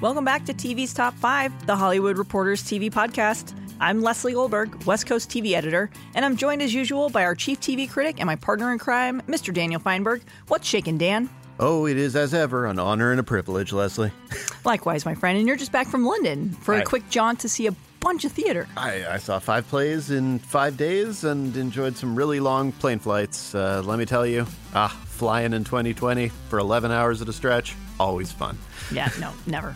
Welcome back to TV's Top 5, the Hollywood Reporters TV podcast. I'm Leslie Goldberg, West Coast TV editor, and I'm joined as usual by our chief TV critic and my partner in crime, Mr. Daniel Feinberg. What's shaking, Dan? Oh, it is as ever an honor and a privilege, Leslie. Likewise, my friend, and you're just back from London for a I- quick jaunt to see a bunch of theater. I, I saw five plays in five days and enjoyed some really long plane flights. Uh, let me tell you, ah, flying in 2020 for 11 hours at a stretch, always fun. Yeah, no, never.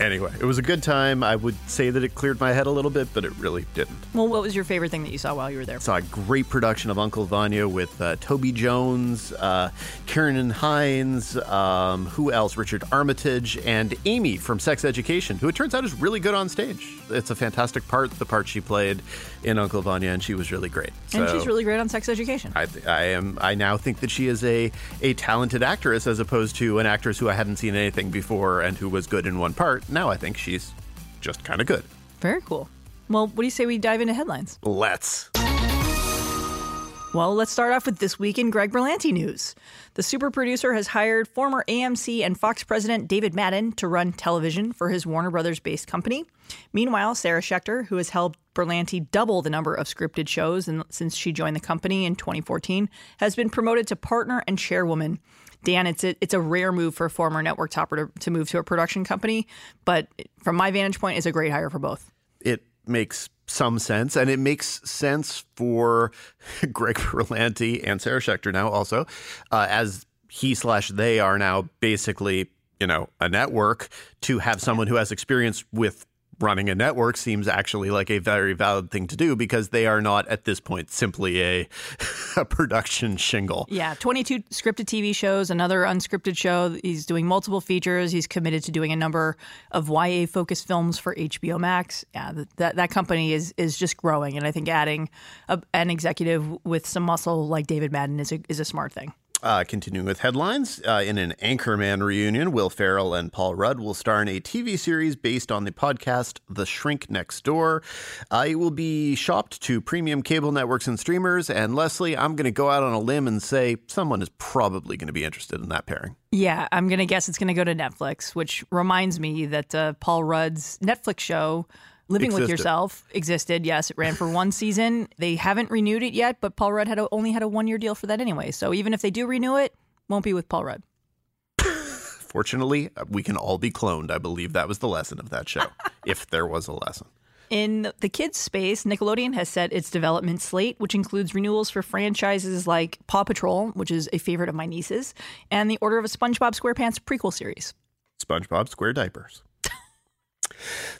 Anyway, it was a good time. I would say that it cleared my head a little bit, but it really didn't. Well, what was your favorite thing that you saw while you were there? Saw a great production of Uncle Vanya with uh, Toby Jones, uh, Ciarán Hinds, um, who else? Richard Armitage, and Aimee from Sex Education, who it turns out is really good on stage. It's a fantastic part, the part she played in Uncle Vanya, and she was really great. and she's really great on sex education. I, I am. I now think that she is a a talented actress as opposed to an actress who I hadn't seen anything before and who was good in one part. Now I think she's just kind of good. Very cool. Well, what do you say we dive into headlines? Let's. Well, let's start off with this week in Greg Berlanti news. The super producer has hired former AMC and Fox president David Madden to run television for his Warner Brothers based company. Meanwhile, Sarah Schechter, who has helped Berlanti double the number of scripted shows since she joined the company in 2014, has been promoted to partner and chairwoman. Dan, it's a, it's a rare move for a former network topper to, to move to a production company, but from my vantage point, it's a great hire for both. it makes some sense, and it makes sense for Greg Berlanti and Sarah Schechter now also, uh, as he slash they are now basically you know a network to have someone who has experience with running a network seems actually like a very valid thing to do because they are not at this point simply a, a production shingle. Yeah, 22 scripted TV shows, another unscripted show. He's doing multiple features. He's committed to doing a number of YA focused films for HBO Max. Yeah, that that company is is just growing, and I think adding a, an executive with some muscle like David Madden is a is a smart thing. Uh, continuing with headlines, uh, in an Anchorman reunion, Will Ferrell and Paul Rudd will star in a TV series based on the podcast The Shrink Next Door. Uh, it will be shopped to premium cable networks and streamers. And Leslie, I'm going to go out on a limb and say someone is probably going to be interested in that pairing. Yeah, I'm gonna guess it's gonna go to Netflix, which reminds me that uh, Paul Rudd's Netflix show. Living with Yourself existed. Yes, it ran for one season. They haven't renewed it yet, but Paul Rudd had a, only had a one year deal for that anyway. So even if they do renew it, won't be with Paul Rudd. Fortunately, we can all be cloned. I believe that was the lesson of that show, if there was a lesson. In the kids' space, Nickelodeon has set its development slate, which includes renewals for franchises like Paw Patrol, which is a favorite of my nieces, and the Order of a SpongeBob SquarePants prequel series. SpongeBob Square Diapers.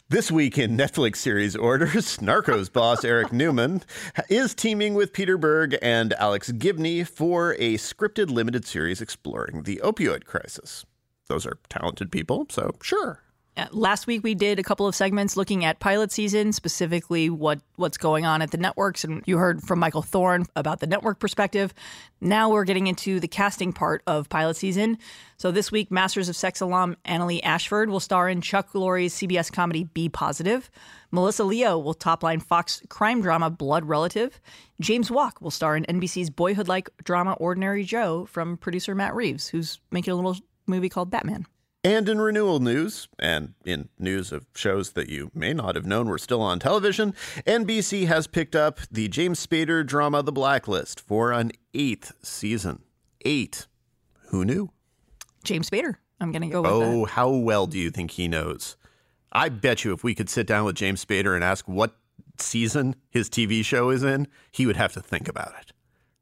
This week in Netflix series orders, Narcos boss Eric Newman is teaming with Peter Berg and Alex Gibney for a scripted limited series exploring the opioid crisis. Those are talented people, so sure. Uh, last week we did a couple of segments looking at pilot season, specifically what what's going on at the networks, and you heard from Michael Thorne about the network perspective. Now we're getting into the casting part of pilot season. So this week, Masters of Sex alum Annaleigh Ashford will star in Chuck Lorre's CBS comedy B Positive. Melissa Leo will topline Fox crime drama Blood Relative. James Wolk will star in NBC's boyhood-like drama Ordinary Joe from producer Matt Reeves, who's making a little movie called Batman. And in renewal news, and in news of shows that you may not have known were still on television, NBC has picked up the James Spader drama The Blacklist for an eighth season. Eight. Who knew? James Spader. I'm going to go with oh, that. Oh, how well do you think he knows? I bet you if we could sit down with James Spader and ask what season his TV show is in, he would have to think about it.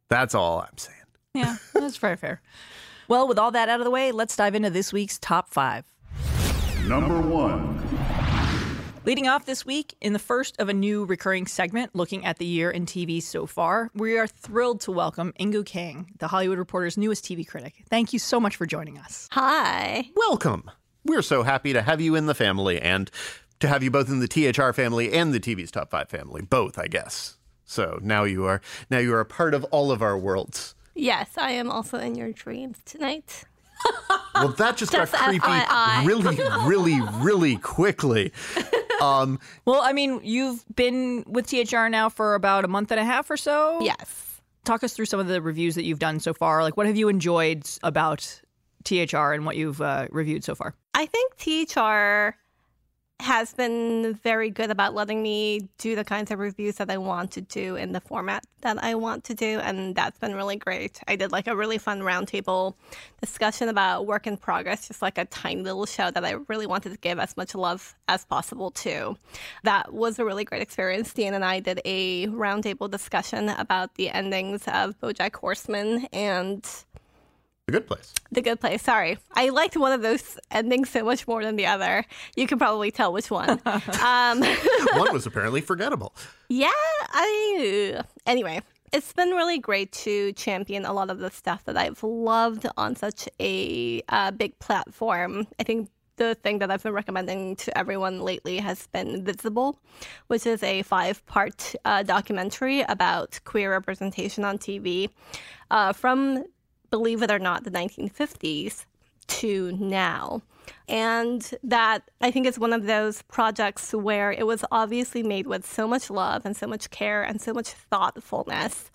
That's all I'm saying. Yeah, that's very fair. Well, with all that out of the way, let's dive into this week's top five. Number one. Leading off this week, in the first of a new recurring segment looking at the year in TV so far, we are thrilled to welcome Inkoo Kang, the Hollywood Reporter's newest TV critic. Thank you so much for joining us. Hi. Welcome. We're so happy to have you in the family and to have you both in the THR family and the TV's top five family. Both, I guess. So now you are now you are a part of all of our worlds. Yes, I am also in your dreams tonight. Well, that just, Just got creepy FYI. really, really, really quickly. Um, Well, I mean, you've been with THR now for about a month and a half or so. Yes. Talk us through some of the reviews that you've done so far. Like, what have you enjoyed about THR and what you've uh, reviewed so far? I think THR has been very good about letting me do the kinds of reviews that I want to do in the format that I want to do. And that's been really great. I did like a really fun roundtable discussion about work in progress, just like a tiny little show that I really wanted to give as much love as possible to. That was a really great experience. Dean and I did a roundtable discussion about the endings of Bojack Horseman and The Good Place. the Good Place. Sorry. I liked one of those endings so much more than the other. You can probably tell which one. um, One was apparently forgettable. yeah, I. Anyway, it's been really great to champion a lot of the stuff that I've loved on such a uh, big platform. I think the thing that I've been recommending to everyone lately has been Visible, which is a five part uh, documentary about queer representation on TV uh, from, believe it or not, the 1950s to now. And that I think is one of those projects where it was obviously made with so much love and so much care and so much thoughtfulness.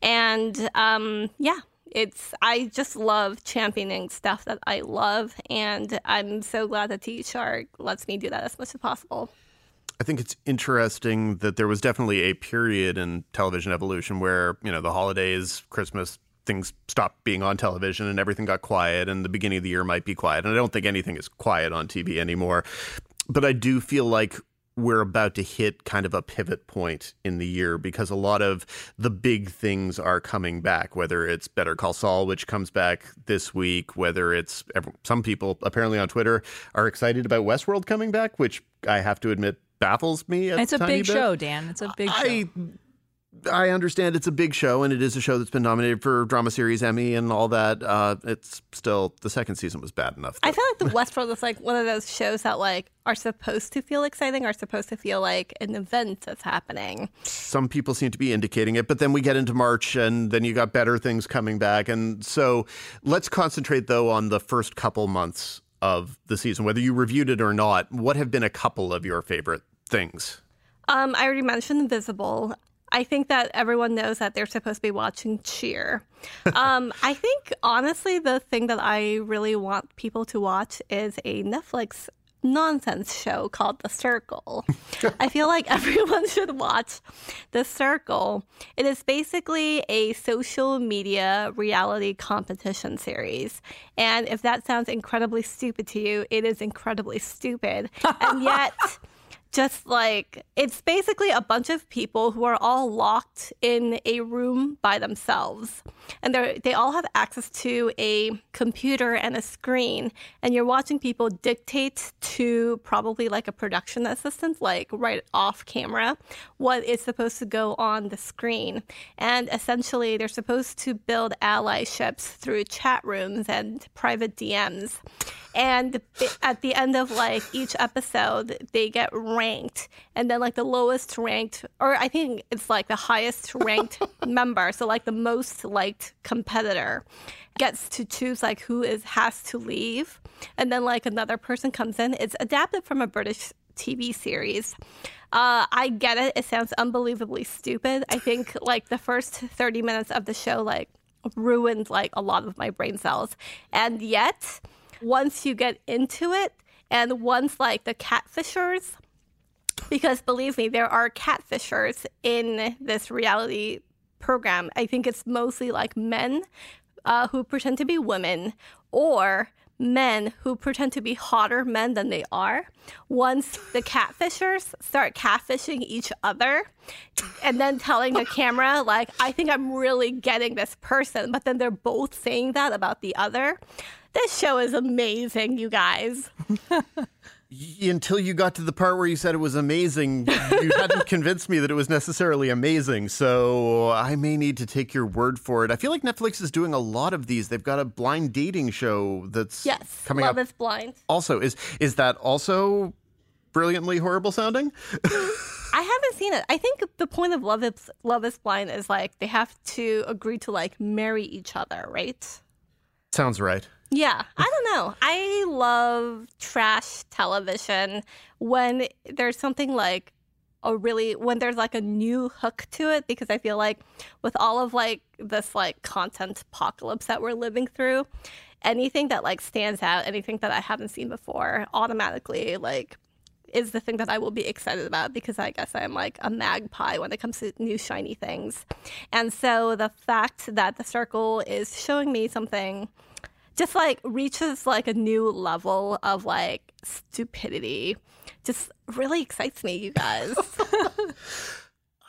And um, yeah, it's I just love championing stuff that I love, and I'm so glad that THR lets me do that as much as possible. I think it's interesting that there was definitely a period in television evolution where, you know, the holidays, Christmas, things stopped being on television and everything got quiet and the beginning of the year might be quiet. And I don't think anything is quiet on TV anymore. But I do feel like we're about to hit kind of a pivot point in the year because a lot of the big things are coming back, whether it's Better Call Saul, which comes back this week, whether it's some people apparently on Twitter are excited about Westworld coming back, which I have to admit baffles me. It's a big bit. show, Dan. It's a big show. I understand it's a big show and it is a show that's been nominated for drama series Emmy and all that. Uh, it's still the second season was bad enough. I feel like the Westworld is like one of those shows that like are supposed to feel exciting, are supposed to feel like an event that's happening. Some people seem to be indicating it, but then we get into March and then you got better things coming back. And so let's concentrate though on the first couple months of the season, whether you reviewed it or not. What have been a couple of your favorite things? Um, I already mentioned Invisible. I think that everyone knows that they're supposed to be watching Cheer. Um, I think honestly, the thing that I really want people to watch is a Netflix nonsense show called The Circle. I feel like everyone should watch The Circle. It is basically a social media reality competition series. And if that sounds incredibly stupid to you, it is incredibly stupid. And yet, just like it's basically a bunch of people who are all locked in a room by themselves. And they they all have access to a computer and a screen. And you're watching people dictate to probably like a production assistant like right off camera what is supposed to go on the screen. And essentially they're supposed to build allyships through chat rooms and private DMs and at the end of like each episode they get ranked and then like the lowest ranked or i think it's like the highest ranked member so like the most liked competitor gets to choose like who is has to leave and then like another person comes in it's adapted from a british tv series uh, I get it. It sounds unbelievably stupid. I think like the first 30 minutes of the show like ruined like a lot of my brain cells. And yet, once you get into it and once like the catfishers because believe me there are catfishers in this reality program i think it's mostly like men uh, who pretend to be women or men who pretend to be hotter men than they are once the catfishers start catfishing each other and then telling the camera like i think i'm really getting this person but then they're both saying that about the other this show is amazing, you guys. Y- Until you got to the part where you said it was amazing, you hadn't convinced me that it was necessarily amazing. So I may need to take your word for it. I feel like Netflix is doing a lot of these. They've got a blind dating show that's Yes, coming Love up. is Blind. Also, is is that also brilliantly horrible sounding? I haven't seen it. I think the point of Love is Love is Blind is like they have to agree to like marry each other, right? Sounds right. Yeah, I don't know. I love trash television when there's something like a really when there's like a new hook to it because I feel like with all of like this like content apocalypse that we're living through, anything that like stands out, anything that I haven't seen before, automatically like is the thing that I will be excited about because I guess I'm like a magpie when it comes to new shiny things. And so the fact that the circle is showing me something just like reaches like a new level of like stupidity just really excites me, you guys.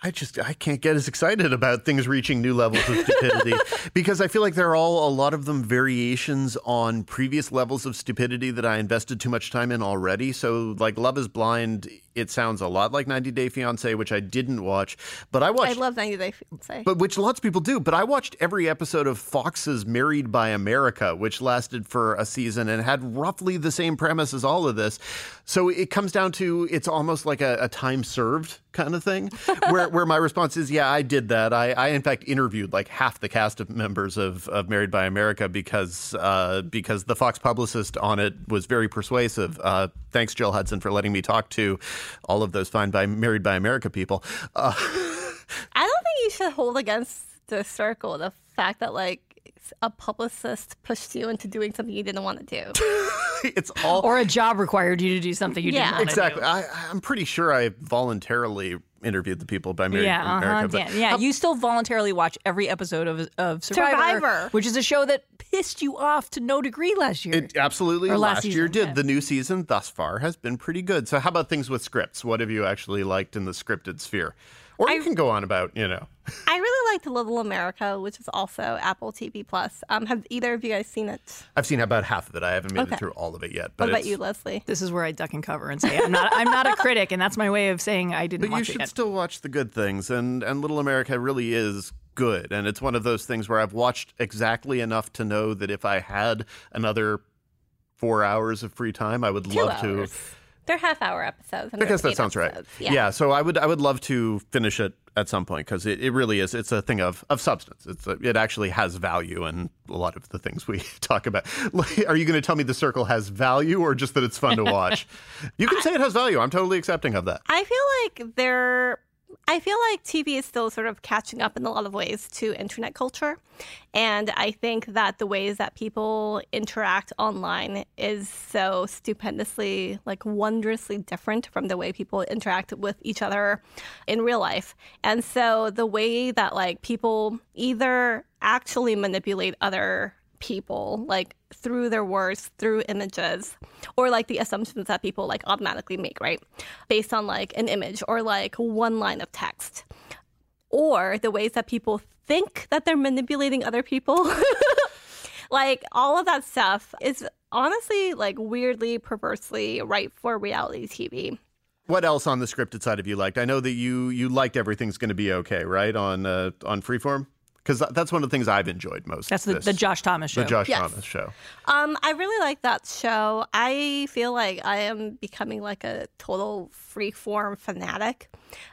I just I can't get as excited about things reaching new levels of stupidity because I feel like there are all a lot of them variations on previous levels of stupidity that I invested too much time in already. So like Love is Blind it sounds a lot like 90 Day Fiance, which I didn't watch, but I watched. I love 90 Day Fiance, but which lots of people do. But I watched every episode of Fox's Married by America, which lasted for a season and had roughly the same premise as all of this. So it comes down to it's almost like a, a time served kind of thing, where where my response is, yeah, I did that. I, I in fact interviewed like half the cast of members of, of Married by America because uh, because the Fox publicist on it was very persuasive. Uh, thanks, Jill Hudson, for letting me talk to all of those fine by Married by America people. Uh, I don't think you should hold against the circle the fact that like a publicist pushed you into doing something you didn't want to do. it's all or a job required you to do something you yeah. didn't want exactly. to do. Exactly. I'm pretty sure I voluntarily interviewed the people by Married yeah, America. Uh-huh, yeah, you still voluntarily watch every episode of of Survivor, Survivor, which is a show that pissed you off to no degree last year. It absolutely or last, last season, year did. Yeah. The new season thus far has been pretty good. So how about things with scripts? What have you actually liked in the scripted sphere? Or you I, can go on about, you know. I really liked Little America, which is also Apple TV Plus. Um, have either of you guys seen it? I've seen about half of it. I haven't made Okay. it through all of it yet. But What about you, Leslie? This is where I duck and cover and say I'm not I'm not a critic, and that's my way of saying I didn't But you should it yet. still watch the good things, and and Little America really is good, and it's one of those things where I've watched exactly enough to know that if I had another four hours of free time, I would Two love to. They're half hour episodes. I guess that sounds right. episodes. Yeah. so I would I would love to finish it at some point because it, it really is it's a thing of of substance. It's a, it actually has value in a lot of the things we talk about. Are you going to tell me the circle has value or just that it's fun to watch? you can say it has value. I'm totally accepting of that. I feel like they're. I feel like TV is still sort of catching up in a lot of ways to internet culture. And I think that the ways that people interact online is so stupendously, like wondrously different from the way people interact with each other in real life. And so the way that like people either actually manipulate other people like through their words through images or like the assumptions that people like automatically make right? Based on like an image or like one line of text. Or the ways that people think that they're manipulating other people. Like all of that stuff is honestly like weirdly perversely right for reality tv What else on the scripted side have you liked? I know that you you liked everything's going to be okay, right? On uh, on Freeform, because that's one of the things I've enjoyed most. That's the, this- the Josh Thomas show. the Josh Yes. Thomas show. Um, I really like that show. I feel like I am becoming like a total freeform fanatic.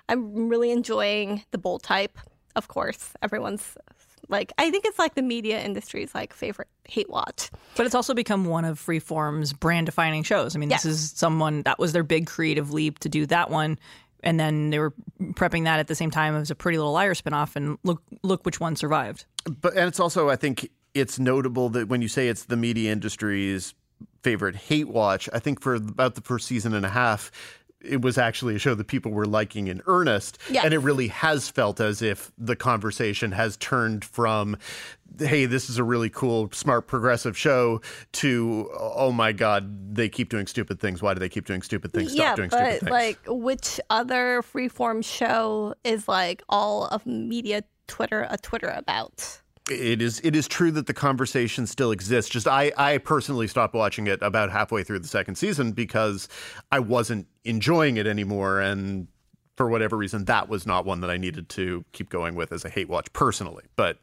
I'm really enjoying the bold type. Of course, everyone's like, I think it's like the media industry's like favorite hate watch. But it's also become one of Freeform's brand defining shows. I mean, Yes. this is someone that was their big creative leap to do that one. And then they were prepping that at the same time as a Pretty Little Liar spinoff, and look, look which one survived. But and it's also I think it's notable that when you say it's the media industry's favorite hate watch, I think for about the first season and a half. It was actually a show that people were liking in earnest. Yes. And it really has felt as if the conversation has turned from, hey, this is a really cool, smart, progressive show to, oh my God, they keep doing stupid things. Why do they keep doing stupid things? Stop yeah, doing stupid but things. like, which other freeform show is like all of media Twitter a Twitter about? It is it is true that the conversation still exists. Just I I personally stopped watching it about halfway through the second season because I wasn't enjoying it anymore and for whatever reason that was not one that I needed to keep going with as a hate watch personally. But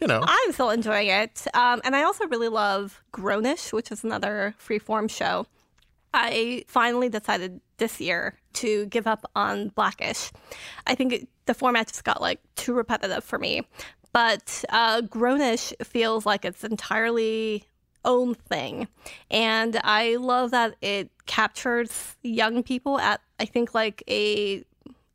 you know, I'm still enjoying it. Um, and I also really love Grownish, which is another freeform show. I finally decided this year to give up on Blackish. I think it, the format just got like too repetitive for me. But uh, Grownish feels like it's entirely own thing. And I love that it captures young people at I think like a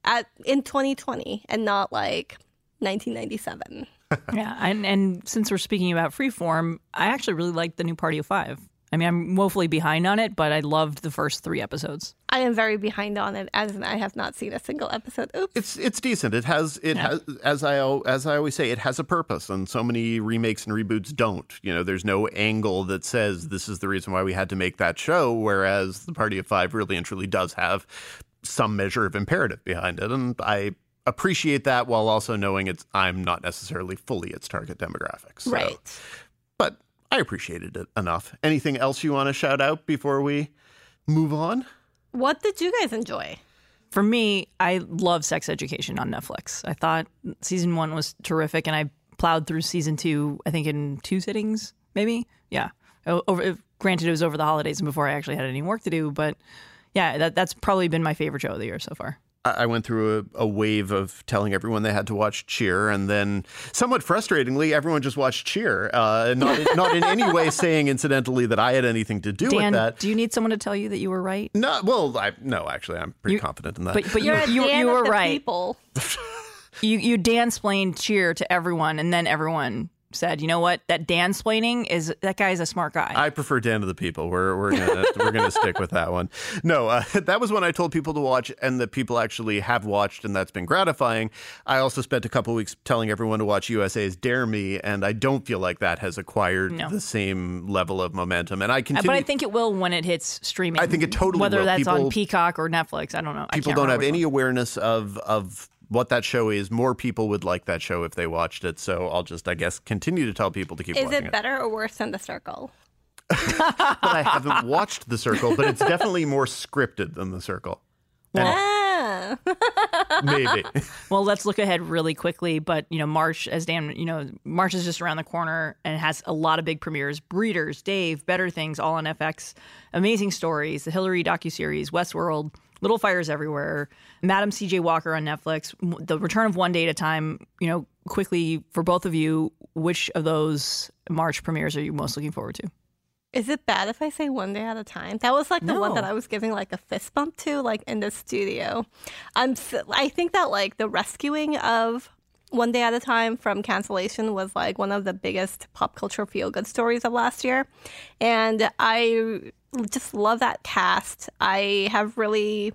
at in 2020 and not like 1997. yeah, and and since we're speaking about Freeform, I actually really like the new Party of Five. I mean, I'm woefully behind on it, but I loved the first three episodes. I am very behind on it, as I have not seen a single episode. Oops. It's it's decent. It has it yeah. has as I as I always say, it has a purpose, and so many remakes and reboots don't. You know, there's no angle that says this is the reason why we had to make that show, whereas the Party of Five really and truly does have some measure of imperative behind it, and I appreciate that while also knowing it's I'm not necessarily fully its target demographic. So. Right. But I appreciated it enough. Anything else you want to shout out before we move on? What did you guys enjoy? For me, I love Sex Education on Netflix. I thought season one was terrific, and I plowed through season two. I think in two sittings, maybe. Yeah. Over, granted, it was over the holidays and before I actually had any work to do, but yeah, that, that's probably been my favorite show of the year so far. I went through a, a, wave of telling everyone they had to watch Cheer, and then, somewhat frustratingly, everyone just watched Cheer. Uh, not, not in any way saying, incidentally, that I had anything to do Dan, with that. Do you need someone to tell you that you were right? No, well, I, no, actually, I'm pretty you, confident in that. But, but you, you, you were right. People. you you dansplained Cheer to everyone, and then everyone said, you know what, that Dan splaining is that guy's a smart guy. I prefer Dan to the people. We're we're gonna we're gonna stick with that one. No, uh, that was when I told people to watch, and that people actually have watched, and that's been gratifying. I also spent a couple weeks telling everyone to watch USA's Dare Me, and I don't feel like that has acquired no. the same level of momentum. And I continue, but I think it will when it hits streaming. I think it totally whether will. that's people, on Peacock or Netflix. I don't know. People don't have any one. awareness of of what that show is. More people would like that show if they watched it. So I'll just, I guess, continue to tell people to keep is watching it. Is it better or worse than The Circle? but I haven't watched The Circle, but it's definitely more scripted than The Circle. Well, ah. maybe. well, let's look ahead really quickly. But you know, March, as Dan, you know, March is just around the corner and has a lot of big premieres: Breeders, Dave, Better Things, all on FX. Amazing stories, the Hillary docu series, Westworld. Little Fires Everywhere, Madam C.J. Walker on Netflix, The Return of One Day at a Time. You know, quickly for both of you, which of those March premieres are you most looking forward to? Is it bad if I say one day at a time? That was like the no. one that I was giving like a fist bump to, like in the studio. I'm. I think that like the rescuing of one day at a time from cancellation was like one of the biggest pop culture feel good stories of last year, and I just love that cast. I have really,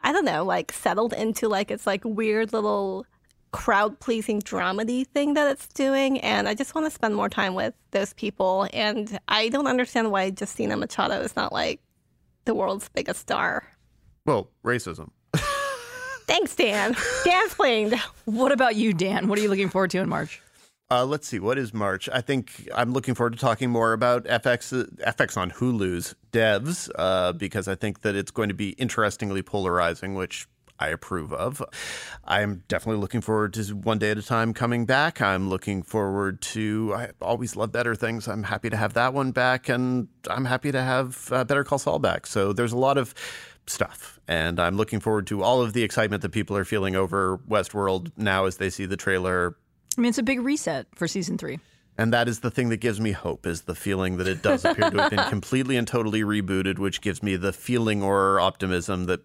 I don't know, like settled into like it's like weird little crowd pleasing dramedy thing that it's doing. And I just want to spend more time with those people. And I don't understand why Justina Machado is not like the world's biggest star. Well, racism. Thanks, Dan. Dan's playing. What about you, Dan? What are you looking forward to in March? Uh, let's see. What is March? I think I'm looking forward to talking more about FX FX on Hulu's devs uh, because I think that it's going to be interestingly polarizing, which I approve of. I'm definitely looking forward to One Day at a Time coming back. I'm looking forward to. I always love Better Things. I'm happy to have that one back, and I'm happy to have uh, Better Call Saul back. So there's a lot of stuff. And I'm looking forward to all of the excitement that people are feeling over Westworld now as they see the trailer I mean, it's a big reset for season three. And that is the thing that gives me hope is the feeling that it does appear to have been completely and totally rebooted, which gives me the feeling or optimism that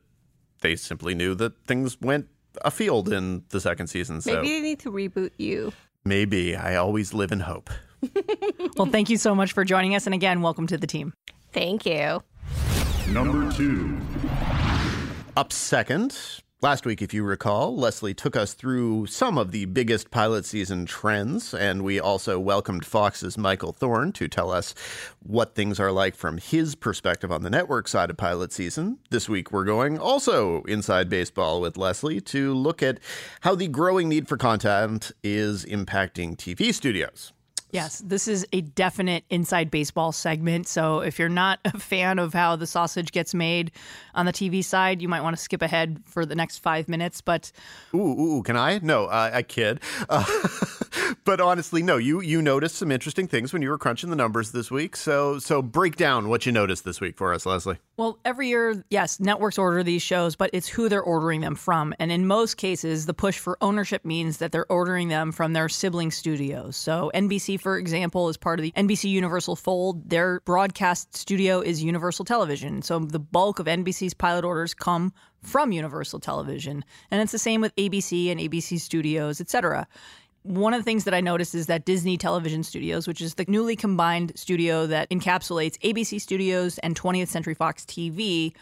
they simply knew that things went afield in the second season. So maybe they need to reboot you. Maybe. I always live in hope. well, thank you so much for joining us. And again, welcome to the team. Thank you. Number two. Up second, Last week, if you recall, Leslie took us through some of the biggest pilot season trends, and we also welcomed Fox's Michael Thorne to tell us what things are like from his perspective on the network side of pilot season. This week, we're going also inside baseball with Leslie to look at how the growing need for content is impacting TV studios. Yes, this is a definite inside baseball segment. So if you're not a fan of how the sausage gets made on the TV side, you might want to skip ahead for the next five minutes. But ooh, ooh can I? No, uh, I kid. Uh, but honestly, no. You you noticed some interesting things when you were crunching the numbers this week. So so break down what you noticed this week for us, Leslie. Well, every year, yes, networks order these shows, but it's who they're ordering them from. And in most cases, the push for ownership means that they're ordering them from their sibling studios. So NBC for example, is part of the NBC Universal fold. Their broadcast studio is Universal Television. So the bulk of NBC's pilot orders come from Universal Television. And it's the same with ABC and ABC Studios, etc. one of the things that I noticed is that Disney Television Studios, which is the newly combined studio that encapsulates ABC Studios and 20th Century Fox TV,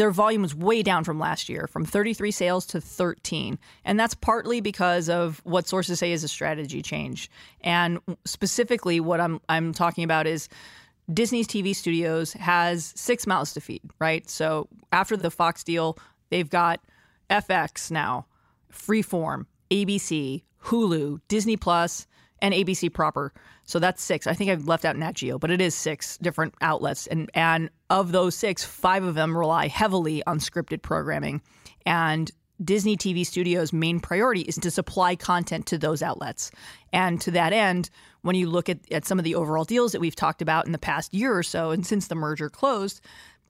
their volume was way down from last year, from 33 sales to 13. And that's partly because of what sources say is a strategy change. And specifically, what I'm, I'm talking about is Disney's TV studios has six mouths to feed, right? So after the Fox deal, they've got FX now, Freeform, ABC, Hulu, Disney Plus, and ABC proper. So that's six. I think I've left out Nat Geo, but it is six different outlets. And and of those six, five of them rely heavily on scripted programming. And Disney TV Studios' main priority is to supply content to those outlets. And to that end, when you look at, at some of the overall deals that we've talked about in the past year or so, and since the merger closed,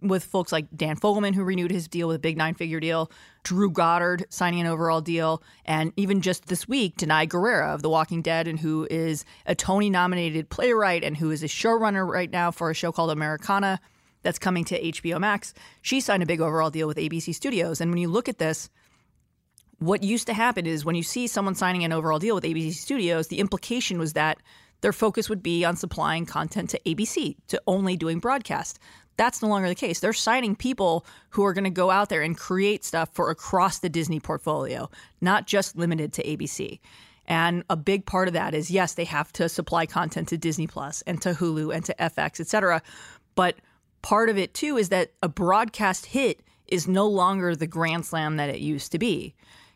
with folks like Dan Fogelman, who renewed his deal with a big nine figure deal, Drew Goddard signing an overall deal, and even just this week, Danai Gurira of The Walking Dead, and who is a Tony nominated playwright and who is a showrunner right now for a show called Americana that's coming to HBO Max. She signed a big overall deal with ABC Studios. And when you look at this, what used to happen is when you see someone signing an overall deal with ABC Studios, the implication was that their focus would be on supplying content to ABC, to only doing broadcast. That's no longer the case. They're signing people who are going to go out there and create stuff for across the Disney portfolio, not just limited to ABC. And a big part of that is yes, they have to supply content to Disney Plus and to Hulu and to FX, et cetera. But part of it too is that a broadcast hit is no longer the grand slam that it used to be.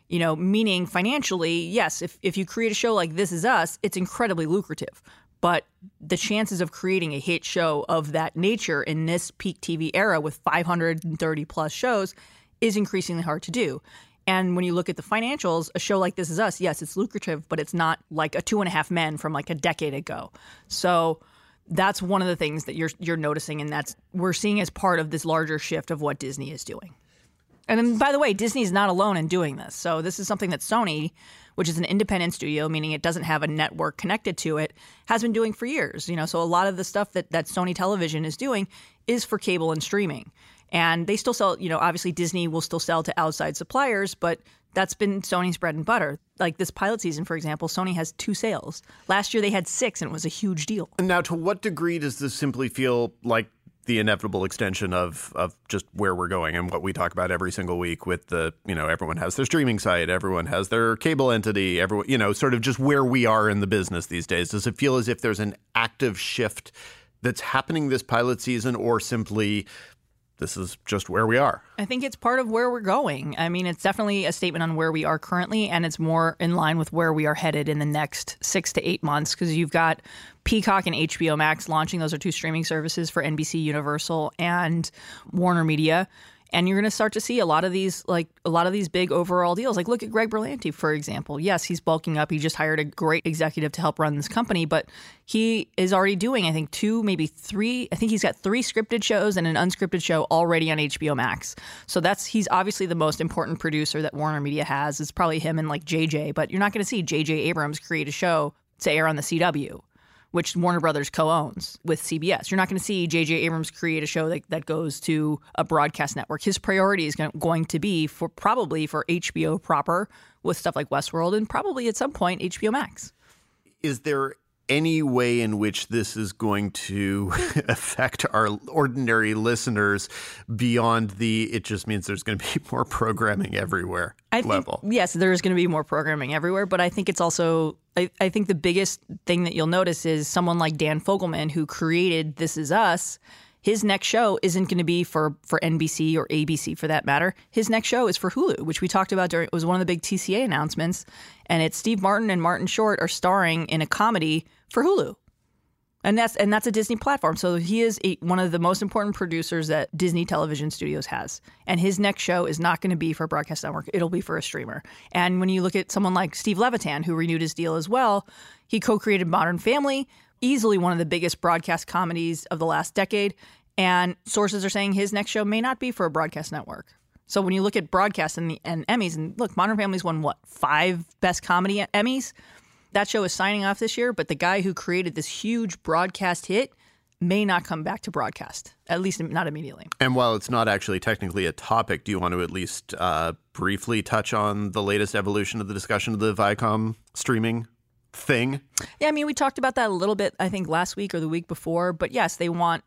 You know, meaning financially, yes, if, if you create a show like This Is Us, it's incredibly lucrative but the chances of creating a hit show of that nature in this peak TV era with 530 plus shows is increasingly hard to do. And when you look at the financials, a show like This Is Us, yes, it's lucrative, but it's not like a Two and a Half Men from like a decade ago. So that's one of the things that you're you're noticing, and that's we're seeing as part of this larger shift of what Disney is doing. And then, by the way, Disney's not alone in doing this. So this is something that Sony which is an independent studio, meaning it doesn't have a network connected to it, has been doing for years. You know, so a lot of the stuff that, that Sony Television is doing is for cable and streaming. And they still sell, you know, obviously Disney will still sell to outside suppliers, but that's been Sony's bread and butter. Like this pilot season, for example, Sony has two sales. Last year they had six, and it was a huge deal. Now, to what degree does this simply feel like the inevitable extension of of just where we're going and what we talk about every single week with the you know everyone has their streaming site everyone has their cable entity everyone you know sort of just where we are in the business these days. Does it feel as if there's an active shift that's happening this pilot season or simply this is just where we are. I think it's part of where we're going. I mean, it's definitely a statement on where we are currently, and it's more in line with where we are headed in the next six to eight months because you've got Peacock and HBO Max launching. Those are two streaming services for NBC Universal and Warner Media and you're going to start to see a lot of these like a lot of these big overall deals. Like look at greg berlanti for example. Yes he's bulking up. He just hired a great executive to help run this company but he is already doing i think two maybe three i think he's got three scripted shows and an unscripted show already on hbo max. So that's he's obviously the most important producer that warner media has. It's probably him and like jj but you're not going to see jj abrams create a show to air on the cw which Warner Brothers co-owns with CBS. You're not going to see J.J. Abrams create a show that, that goes to a broadcast network. His priority is going to be for probably for HBO proper with stuff like Westworld and probably at some point HBO Max. Is there any way in which this is going to affect our ordinary listeners beyond the it just means there's going to be more programming everywhere I think, level. Yes, there's going to be more programming everywhere, but I think it's also I, I think the biggest thing that you'll notice is someone like Dan Fogelman who created This Is Us his next show isn't going to be for for NBC or ABC for that matter. His next show is for Hulu, which we talked about during it was one of the big TCA announcements, and it's Steve Martin and Martin Short are starring in a comedy for Hulu. And that's and that's a Disney platform. So he is a, one of the most important producers that Disney Television Studios has. And his next show is not going to be for a broadcast network; it'll be for a streamer. And when you look at someone like Steve Levitan, who renewed his deal as well, he co-created Modern Family, easily one of the biggest broadcast comedies of the last decade. And sources are saying his next show may not be for a broadcast network. So when you look at broadcast and, the, and Emmys, and look, Modern Family's won what five Best Comedy Emmys. That show is signing off this year, but the guy who created this huge broadcast hit may not come back to broadcast, at least not immediately. And while it's not actually technically a topic, do you want to at least uh, briefly touch on the latest evolution of the discussion of the Viacom streaming thing. Yeah, I mean, we talked about that a little bit, I think, last week or the week before. But yes, they want,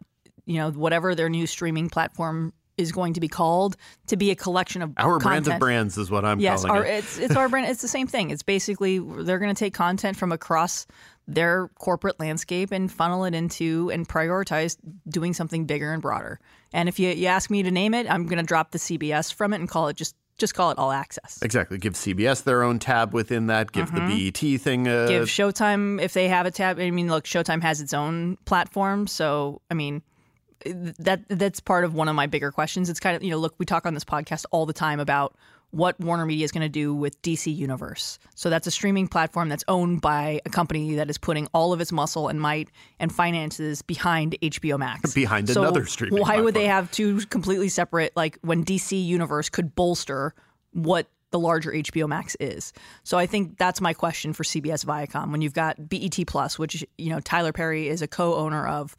you know, whatever their new streaming platform is going to be called to be a collection of Our brand of brands is what I'm Yes, calling our, it. it's it's our brand. It's the same thing. It's basically they're going to take content from across their corporate landscape and funnel it into and prioritize doing something bigger and broader. And if you, you ask me to name it, I'm going to drop the CBS from it and call it just just call it all access. Exactly. Give CBS their own tab within that. Give the BET thing a. Mm-hmm. Give Showtime if they have a tab. I mean, look, Showtime has its own platform, so I mean, that that's part of one of my bigger questions. It's kind of you know, look, we talk on this podcast all the time about what Warner Media is going to do with DC Universe. So that's a streaming platform that's owned by a company that is putting all of its muscle and might and finances behind HBO Max. Behind So another streaming Why would they have two completely separate like when DC Universe could bolster what the larger HBO Max is. So I think that's my question for CBS Viacom. When you've got BET Plus, which you know Tyler Perry is a co-owner of,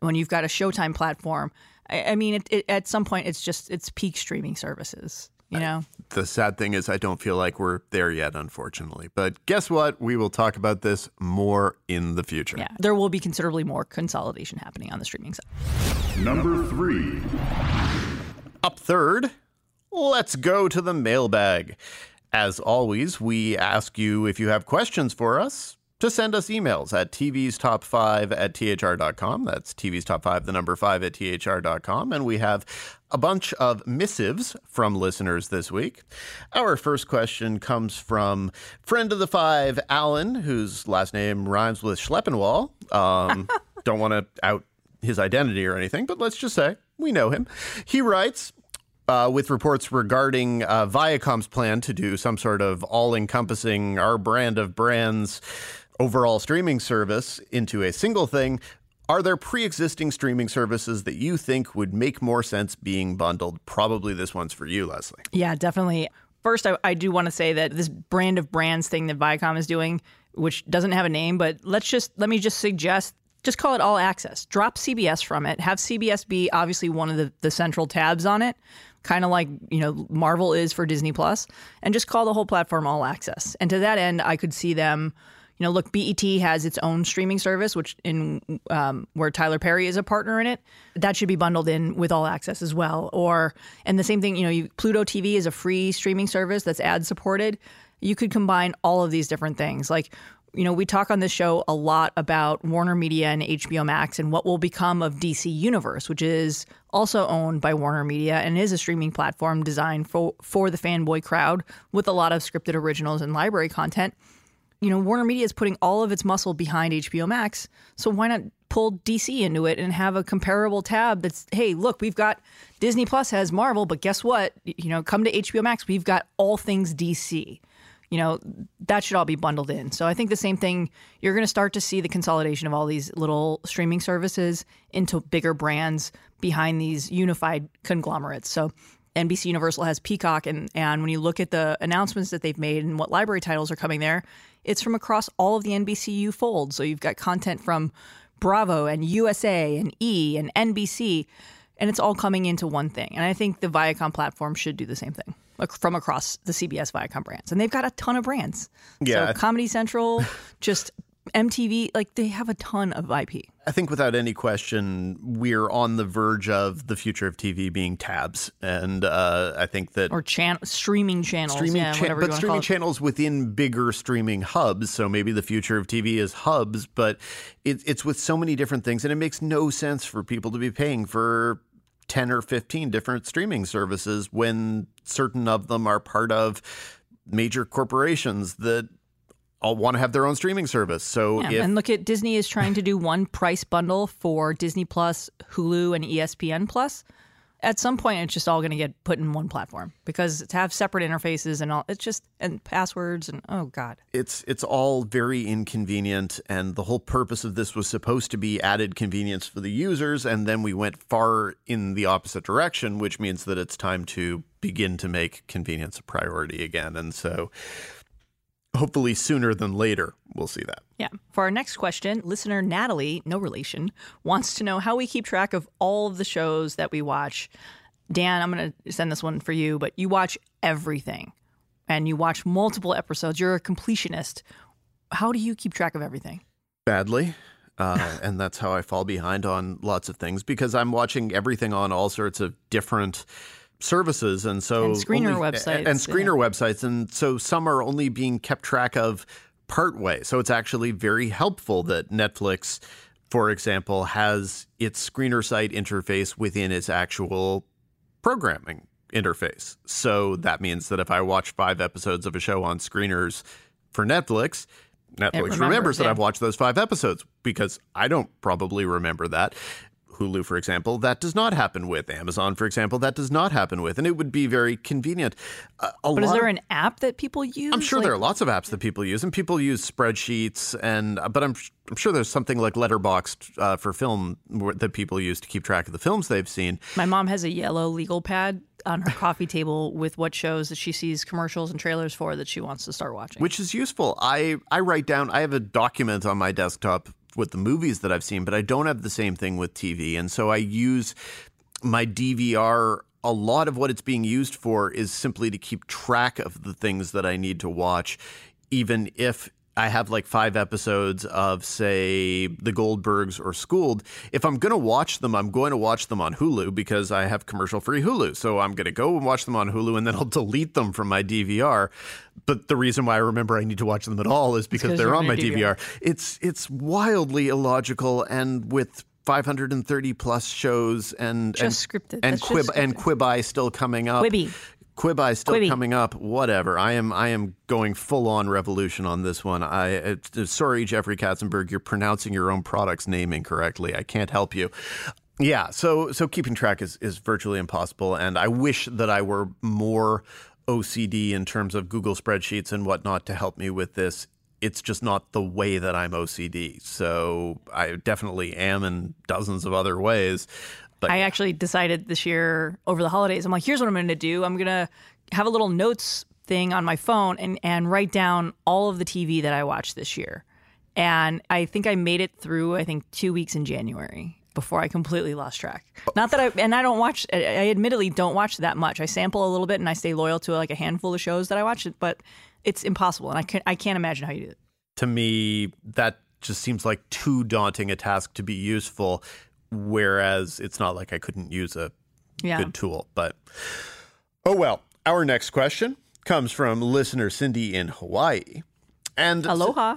when you've got a Showtime platform, I, I mean, it, it, at some point it's just it's peak streaming services. You know, The sad thing is, I don't feel like we're there yet, unfortunately. But guess what? We will talk about this more in the future. yeah, there will be considerably more consolidation happening on the streaming side. Number three. Up third, let's go to the mailbag. As always, we ask you if you have questions for us to send us emails at tv's top 5 at thr.com. That's tv's top 5, the number 5 at thr.com. And we have a bunch of missives from listeners this week. Our first question comes from friend of the five, Alan, whose last name rhymes with Schleppenwall. Um, don't want to out his identity or anything, but let's just say we know him. He writes, uh, with reports regarding uh, Viacom's plan to do some sort of all encompassing our brand of brands overall streaming service into a single thing. Are there pre existing streaming services that you think would make more sense being bundled? Probably this one's for you, Leslie. Yeah, definitely. First, I, I do want to say that this brand of brands thing that Viacom is doing, which doesn't have a name, but let's just let me just suggest just call it all access. Drop CBS from it. Have CBS be obviously one of the, the central tabs on it, kind of like you know Marvel is for Disney Plus, and just call the whole platform all access. And to that end, I could see them. You know, look, BET has its own streaming service, which in um, where Tyler Perry is a partner in it. That should be bundled in with All Access as well. Or and the same thing, you know, you, Pluto TV is a free streaming service that's ad supported. You could combine all of these different things. Like, you know, we talk on this show a lot about Warner Media and HBO Max and what will become of DC Universe, which is also owned by Warner Media and is a streaming platform designed for for the fanboy crowd with a lot of scripted originals and library content you know, Warner Media is putting all of its muscle behind HBO Max. So why not pull DC into it and have a comparable tab that's, hey, look, we've got Disney Plus has Marvel, but guess what? You know, come to HBO Max, we've got all things DC. You know, that should all be bundled in. So I think the same thing, you're going to start to see the consolidation of all these little streaming services into bigger brands behind these unified conglomerates. So NBC Universal has Peacock, and, and when you look at the announcements that they've made and what library titles are coming there, it's from across all of the NBCU folds. So you've got content from Bravo and USA and E and NBC, and it's all coming into one thing. And I think the Viacom platform should do the same thing from across the CBS Viacom brands. And they've got a ton of brands. Yeah. So Comedy Central, just MTV, like they have a ton of IP. I think without any question, we're on the verge of the future of TV being tabs. And uh, I think that Or chan- streaming channels, streaming yeah, cha- but streaming channels within bigger streaming hubs so maybe the future of tv is hubs but it, it's with so many different things and it makes no sense for people to be paying for 10 or 15 different streaming services when certain of them are part of major corporations that all want to have their own streaming service so Yeah, if and look at Disney is trying to do one price bundle for Disney Plus, Hulu, and ESPN Plus. At some point, it's just all going to get put in one platform because to have separate interfaces and all, it's just and passwords and oh god. it's it's all very inconvenient and the whole purpose of this was supposed to be added convenience for the users and then we went far in the opposite direction which means that it's time to begin to make convenience a priority again and so hopefully sooner than later we'll see that Yeah. For our next question, listener Natalie, no relation, wants to know how we keep track of all of the shows that we watch. Dan, I'm going to send this one for you, but you watch everything and you watch multiple episodes. You're a completionist. How do you keep track of everything? badly. Uh, and that's how I fall behind on lots of things because I'm watching everything on all sorts of different services and so And screener only- websites, and screener websites and so some are only being kept track of part way so it's actually very helpful that Netflix for example has its screener site interface within its actual programming interface so that means that if I watch 5 episodes of a show on screeners for Netflix Netflix remembers, remembers that yeah. I've watched those five episodes because I don't probably remember that. Hulu, for example, that does not happen with. Amazon, for example, that does not happen with. And it would be very convenient. Uh, But is there an app that people use? I'm sure Like, there are lots of apps that people use, and people use spreadsheets, and but I'm I'm sure there's something like Letterboxd uh, for film that people use to keep track of the films they've seen. My mom has a yellow legal pad on her coffee table with what shows that she sees commercials and trailers for that she wants to start watching. which is useful. I I write down. I have a document on my desktop with the movies that I've seen, but I don't have the same thing with TV, and so I use my DVR. A lot of what it's being used for is simply to keep track of the things that I need to watch, even if. I have like five episodes of, say, The Goldbergs or Schooled. If I'm going to watch them, I'm going to watch them on Hulu because I have commercial free Hulu. So I'm going to go and watch them on Hulu and then I'll delete them from my DVR. But the reason why I remember I need to watch them at all is because 'cause they're on my DVR. DVR. It's it's wildly illogical and with 530 plus shows and Just and, scripted. and That's Quib and Quibi still coming up. Quibi. Quibi still Quibi. coming up. Whatever. I am. I am going full on revolution on this one. I sorry, Jeffrey Katzenberg, you're pronouncing your own product's name incorrectly. I can't help you. Yeah. So so keeping track is is virtually impossible, and I wish that I were more OCD in terms of Google spreadsheets and whatnot to help me with this. It's just not the way that I'm OCD. So I definitely am in dozens of other ways. But I actually decided this year over the holidays, I'm like, here's what I'm going to do. I'm going to have a little notes thing on my phone and, and write down all of the TV that I watched this year. And I think I made it through, I think, two weeks in January before I completely lost track. Not that I, and I don't watch, I I admittedly don't watch that much. I sample a little bit and I stay loyal to like a handful of shows that I watch, but it's impossible. And I, can, I can't imagine how you do it. to me, that just seems like too daunting a task to be useful. Whereas it's not like I couldn't use a Yeah. good tool. But oh well. Our next question comes from listener Cindy in Hawaii. And Aloha.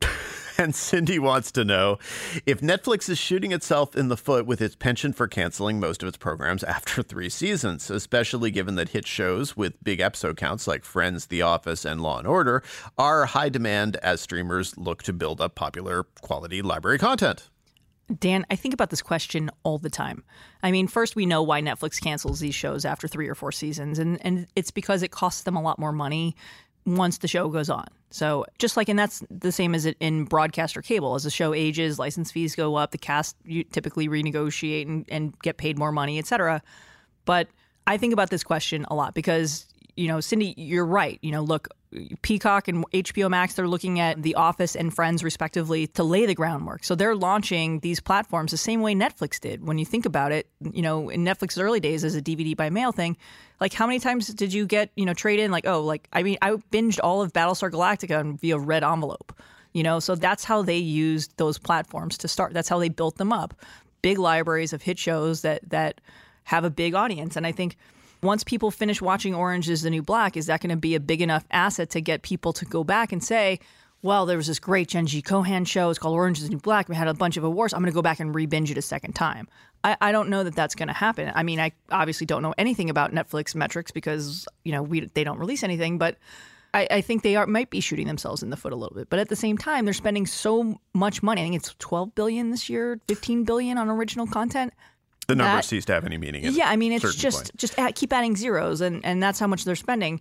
and Cindy wants to know if Netflix is shooting itself in the foot with its penchant for canceling most of its programs after three seasons, especially given that hit shows with big episode counts like Friends, The Office, and Law and Order are high demand as streamers look to build up popular quality library content. Dan, I think about this question all the time. I mean, first we know why Netflix cancels these shows after three or four seasons, and and it's because it costs them a lot more money once the show goes on. So just like, and that's the same as it in broadcast or cable. As the show ages, license fees go up. The cast you typically renegotiate and, and get paid more money, et cetera. But I think about this question a lot because, you know, Cindy, you're right. You know, look, Peacock and HBO Max, they're looking at The Office and Friends, respectively, to lay the groundwork. So they're launching these platforms the same way Netflix did. When you think about it, you know, in Netflix's early days as a DVD by mail thing, like how many times did you get, you know, trade in? Like, oh, like, I mean, I binged all of Battlestar Galactica via red envelope, you know, so that's how they used those platforms to start. That's how they built them up. Big libraries of hit shows that, that have a big audience. And I think once people finish watching Orange is the New Black, is that going to be a big enough asset to get people to go back and say, well, there was this great Jenji Kohan show. It's called Orange is the New Black. We had a bunch of awards. I'm going to go back and re-binge it a second time. I, I don't know that that's going to happen. I mean, I obviously don't know anything about Netflix metrics because you know we they don't release anything, but. I, I think they are might be shooting themselves in the foot a little bit, but at the same time, they're spending so much money. I think it's 12 billion this year, 15 billion on original content. The number That- cease to have any meaning. Yeah, I mean, it's just point. just keep adding zeros, and and that's how much they're spending.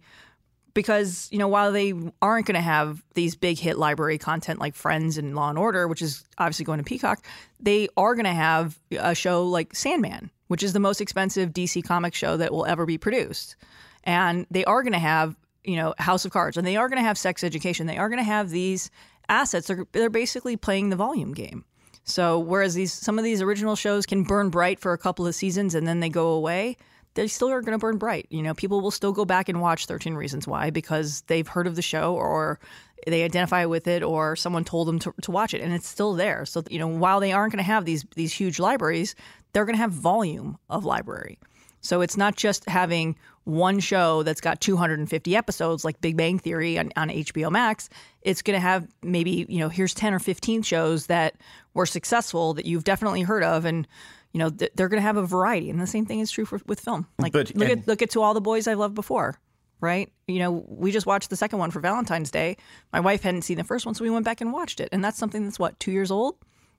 Because you know, while they aren't going to have these big hit library content like Friends and Law and Order, which is obviously going to Peacock, they are going to have a show like Sandman, which is the most expensive DC comic show that will ever be produced, and they are going to have you know House of Cards, and they are going to have Sex Education. They are going to have these assets. They're they're basically playing the volume game. So whereas these some of these original shows can burn bright for a couple of seasons and then they go away, they still are going to burn bright. You know, people will still go back and watch 13 Reasons Why because they've heard of the show or they identify with it or someone told them to, to watch it and it's still there. So, you know, while they aren't going to have these these huge libraries, they're going to have volume of library. So it's not just having one show that's got 250 episodes like Big Bang Theory on, on HBO Max. It's going to have maybe, you know, here's 10 or 15 shows that were successful that you've definitely heard of. And, you know, th- they're going to have a variety. And the same thing is true for, with film. Like, But- look, and- at, look at To All the Boys I've Loved Before, right? You know, we just watched the second one for Valentine's Day. My wife hadn't seen the first one, so we went back and watched it. And that's something that's, what, two years old?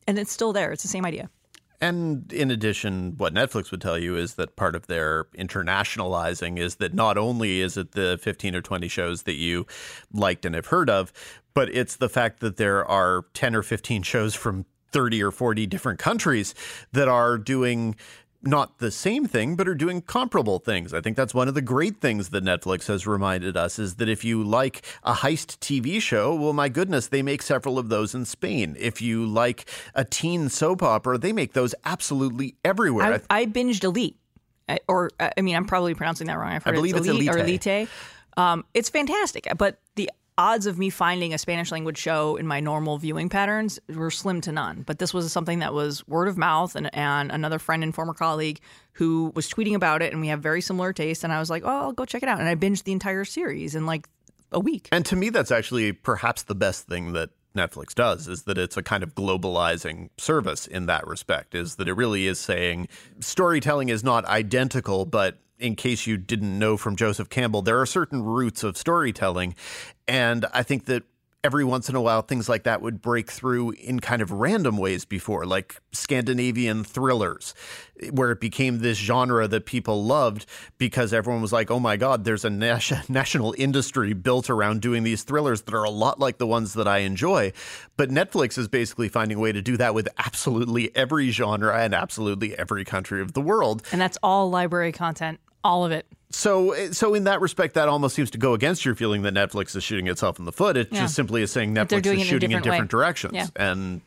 And it's still there. It's the same idea. And in addition, what Netflix would tell you is that part of their internationalizing is that not only is it the 15 or 20 shows that you liked and have heard of, but it's the fact that there are 10 or 15 shows from 30 or 40 different countries that are doing not the same thing, but are doing comparable things. I think that's one of the great things that Netflix has reminded us is that if you like a heist TV show, well, my goodness, they make several of those in Spain. If you like a teen soap opera, they make those absolutely everywhere. I, I binged Elite, I- or uh, I mean, I'm probably pronouncing that wrong. I've heard believe it's Elite, or Elite. Elite. Um, it's fantastic, but the odds of me finding a Spanish language show in my normal viewing patterns were slim to none. But this was something that was word of mouth, and, and another friend and former colleague who was tweeting about it, and we have very similar tastes. And I was like, oh, I'll go check it out, and I binged the entire series in like a week. And to me, that's actually perhaps the best thing that Netflix does is that it's a kind of globalizing service in that respect, is that it really is saying storytelling is not identical, but in case you didn't know from Joseph Campbell, there are certain roots of storytelling. And I think that every once in a while, things like that would break through in kind of random ways before, like Scandinavian thrillers, where it became this genre that people loved because everyone was like, oh my God, there's a national industry built around doing these thrillers that are a lot like the ones that I enjoy. But Netflix is basically finding a way to do that with absolutely every genre and absolutely every country of the world. And that's all library content, all of it. So, so in that respect, that almost seems to go against your feeling that Netflix is shooting itself in the foot. It Yeah. just simply is saying Netflix is shooting in different way. different directions, Yeah. and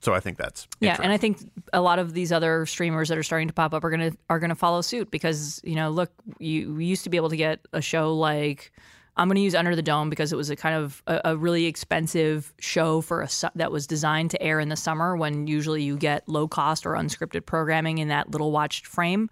so I think that's Yeah, and I think a lot of these other streamers that are starting to pop up are gonna are gonna follow suit because you know, look, you we used to be able to get a show like I'm going to use Under the Dome because it was a kind of a, a really expensive show for a su- that was designed to air in the summer when usually you get low cost or unscripted programming in that little watched frame.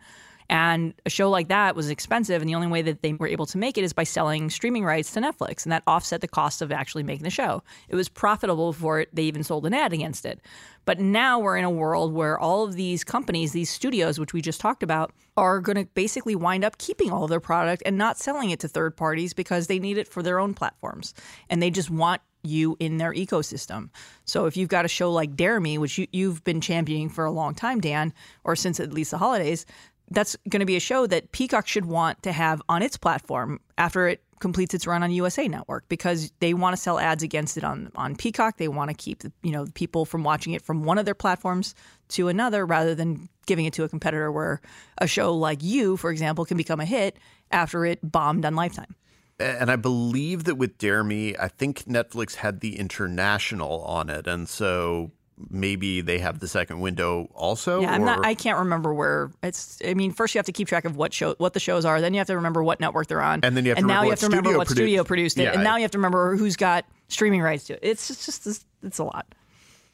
And a show like that was expensive, and the only way that they were able to make it is by selling streaming rights to Netflix, and that offset the cost of actually making the show. It was profitable before they even sold an ad against it. But now we're in a world where all of these companies, these studios, which we just talked about, are going to basically wind up keeping all of their product and not selling it to third parties because they need it for their own platforms, and they just want you in their ecosystem. So if you've got a show like Dare Me, which you, you've been championing for a long time, Dan, or since at least the holidays, that's going to be a show that Peacock should want to have on its platform after it completes its run on USA Network because they want to sell ads against it on on Peacock. They want to keep the, you know people from watching it from one of their platforms to another rather than giving it to a competitor where a show like you, for example, can become a hit after it bombed on Lifetime. And I believe that with Dare Me, I think Netflix had the international on it, and so maybe they have the second window also. Yeah, I'm or- not. I can't remember where it's. I mean, first you have to keep track of what show, what the shows are. Then you have to remember what network they're on, And then you have to now remember you what have to remember studio what produced- studio produced it, Yeah, and now you have to remember who's got streaming rights to it. It's just, just it's, it's a lot.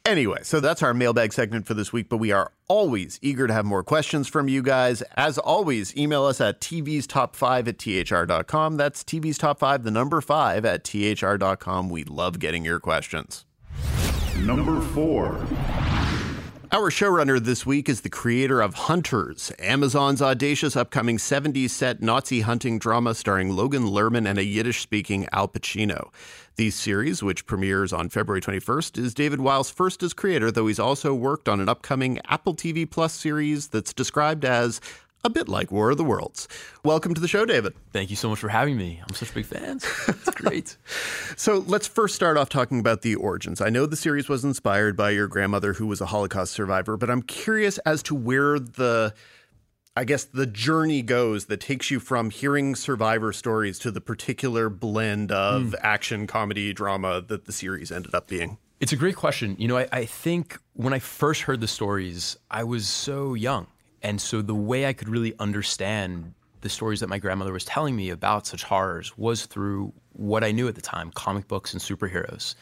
Anyway, so that's our mailbag segment for this week, but we are always eager to have more questions from you guys. As always, email us at tv's top 5 at thr.com. That's tv's top 5, the number 5 at thr.com. We love getting your questions. Number four. Our showrunner this week is the creator of Hunters, Amazon's audacious upcoming 70s set Nazi hunting drama starring Logan Lerman and a Yiddish speaking Al Pacino. The series, which premieres on February 21st, is David Weil's first as creator, though he's also worked on an upcoming Apple TV Plus series that's described as a bit like War of the Worlds. Welcome to the show, David. Thank you so much for having me. I'm such a big fans. It's great. So let's first start off talking about the origins. I know the series was inspired by your grandmother, who was a Holocaust survivor, but I'm curious as to where the, I guess, the journey goes that takes you from hearing survivor stories to the particular blend of hmm. action, comedy, drama that the series ended up being. It's a great question. You know, I, I think when I first heard the stories, I was so young. And so the way I could really understand the stories that my grandmother was telling me about such horrors was through what I knew at the time comic books and superheroes.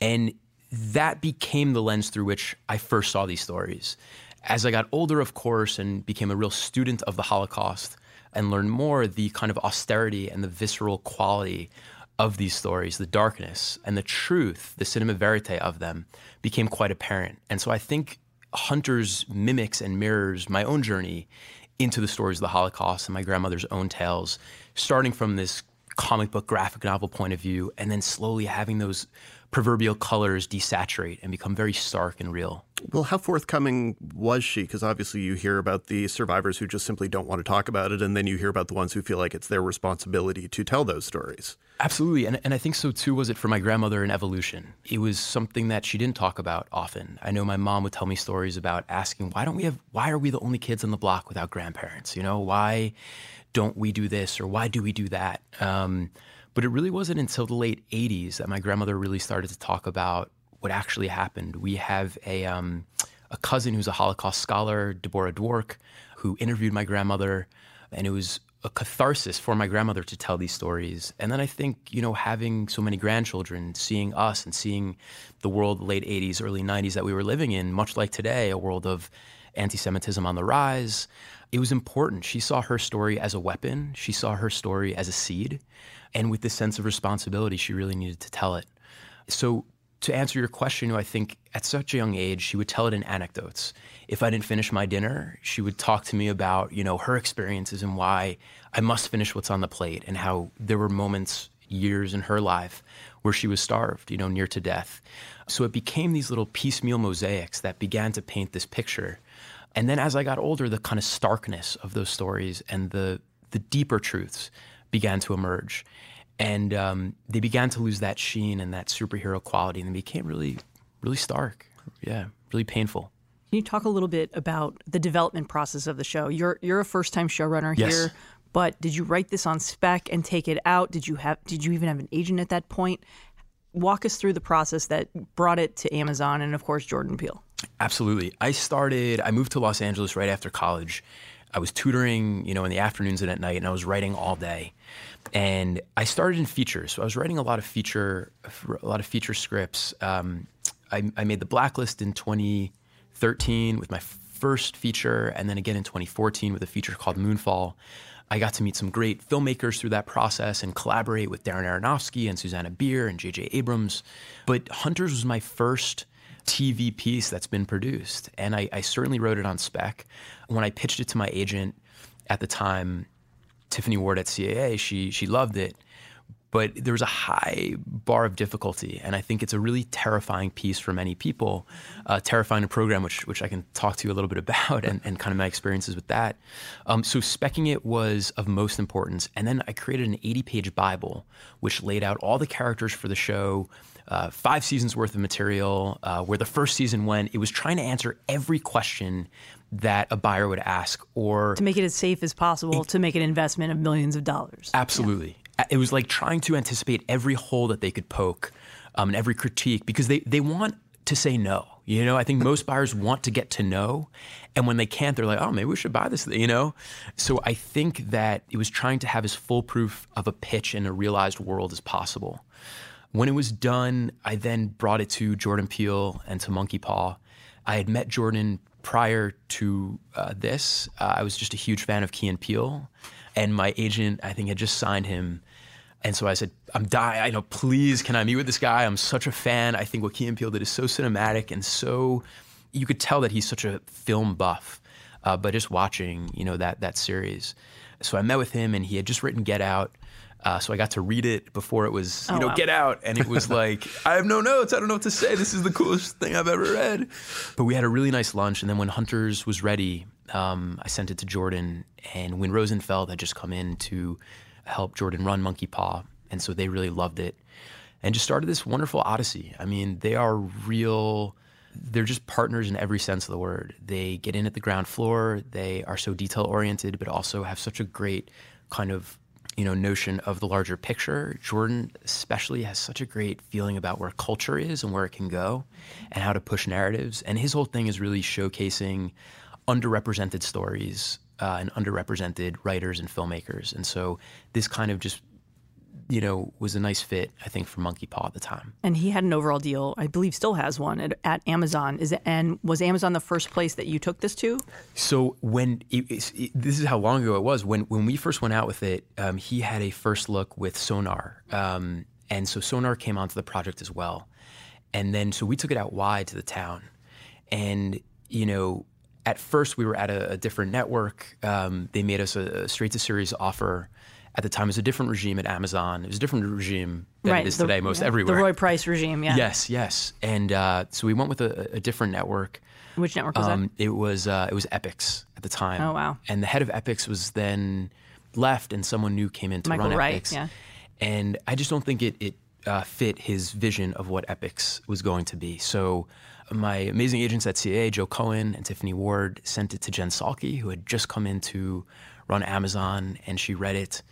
And that became the lens through which I first saw these stories. As I got older, of course, and became a real student of the Holocaust and learned more, the kind of austerity and the visceral quality of these stories, the darkness and the truth, the cinema verite of them became quite apparent. And so I think Hunters mimics and mirrors my own journey into the stories of the Holocaust and my grandmother's own tales, starting from this comic book graphic novel point of view, and then slowly having those proverbial colors desaturate and become very stark and real. Well, how forthcoming was she? Because obviously you hear about the survivors who just simply don't want to talk about it, and then you hear about the ones who feel like it's their responsibility to tell those stories. Absolutely. And, and I think so too was it for my grandmother in evolution. It was something that she didn't talk about often. I know my mom would tell me stories about asking, why don't we have, why are we the only kids on the block without grandparents? You know, why don't we do this or why do we do that? Um, but it really wasn't until the late 80s that my grandmother really started to talk about what actually happened. We have a, um, a cousin who's a Holocaust scholar, Deborah Dwork, who interviewed my grandmother, and it was a catharsis for my grandmother to tell these stories. And then I think, you know, having so many grandchildren, seeing us and seeing the world late 80s, early 90s that we were living in, much like today, a world of anti Semitism on the rise, it was important. She saw her story as a weapon, she saw her story as a seed. And with this sense of responsibility, she really needed to tell it. So, to answer your question, I think at such a young age, she would tell it in anecdotes. If I didn't finish my dinner, she would talk to me about, you know, her experiences and why I must finish what's on the plate and how there were moments, years in her life where she was starved, you know, near to death. So it became these little piecemeal mosaics that began to paint this picture. And then as I got older, the kind of starkness of those stories and the the deeper truths began to emerge and um, they began to lose that sheen and that superhero quality, and they became really, really stark. Yeah, really painful. Can you talk a little bit about the development process of the show? You're you're a first time showrunner yes. here, but did you write this on spec and take it out? Did you have did you even have an agent at that point? Walk us through the process that brought it to Amazon and of course Jordan Peele. Absolutely. I started I moved to Los Angeles right after college. I was tutoring, you know, in the afternoons and at night and I was writing all day. And I started in features, so I was writing a lot of feature, a lot of feature scripts. Um, I, I, made the Blacklist in 2013 with my first feature, and then again in 2014 with a feature called Moonfall. I got to meet some great filmmakers through that process and collaborate with Darren Aronofsky and Susanna Bier and J.J. Abrams. But Hunters was my first TV piece that's been produced, and I, I certainly wrote it on spec. When I pitched it to my agent at the time, Tiffany Ward at CAA, she she loved it, but there was a high bar of difficulty, and I think it's a really terrifying piece for many people, uh, terrifying a program which which I can talk to you a little bit about, and, and kind of my experiences with that. Um, so specking it was of most importance, and then I created an 80-page Bible which laid out all the characters for the show. Uh, five seasons worth of material. Uh, where the first season went, it was trying to answer every question that a buyer would ask or to make it as safe as possible to make an investment of millions of dollars absolutely. It was like trying to anticipate every hole that they could poke um, and every critique because they, they want to say no you know? I think most buyers want to get to know and when they can't they're like oh maybe we should buy this you know? So i think that it was trying to have as foolproof of a pitch in a realized world as possible. When it was done i then brought it to jordan peele and to monkey paw. I had met jordan prior to uh, this, uh, I was just a huge fan of Key and Peele, and my agent, I think, had just signed him. And so I said, I'm dying. I know, please, can I meet with this guy? I'm such a fan. I think what Key and Peele did is so cinematic and so, you could tell that he's such a film buff. Uh, but just watching, you know, that that series. So I met with him, and he had just written Get Out. Uh, so I got to read it before it was, you oh, know, wow. get out. And it was like, I have no notes. I don't know what to say. This is the coolest thing I've ever read. But we had a really nice lunch. And then when Hunters was ready, um, I sent it to Jordan. And Win Rosenfeld had just come in to help Jordan run Monkey Paw. And so they really loved it and just started this wonderful odyssey. I mean, they are real. They're just partners in every sense of the word. They get in at the ground floor. They are so detail oriented, but also have such a great kind of you know notion of the larger picture. Jordan especially has such a great feeling about where culture is and where it can go, and how to push narratives. And his whole thing is really showcasing underrepresented stories uh, and underrepresented writers and filmmakers. And so this kind of just you know, was a nice fit, I think, for Monkey Paw at the time. And he had an overall deal, I believe, still has one at, at Amazon. Is it, and was Amazon the first place that you took this to? So when it, it, this is how long ago it was. When when we first went out with it, um, he had a first look with Sonar, um, and so Sonar came onto the project as well. And then so we took it out wide to the town, and you know. At first, we were at a, a different network. Um, they made us a, a straight to series offer at the time it was a different regime at Amazon. It was a different regime than right, it is the, today most yeah, everywhere. The Roy Price regime, yeah. Yes, yes. And uh, so we went with a, a, different network. Which network was um, that? It was uh, it was Epix at the time. Oh wow! And the head of Epix was then left, and someone new came in to Michael run Wright, Epix. Yeah. And I just don't think it it uh, fit his vision of what Epix was going to be. So my amazing agents at CAA, Joe Cohen and Tiffany Ward, sent it to Jen Salke, who had just come in to run Amazon, and she read it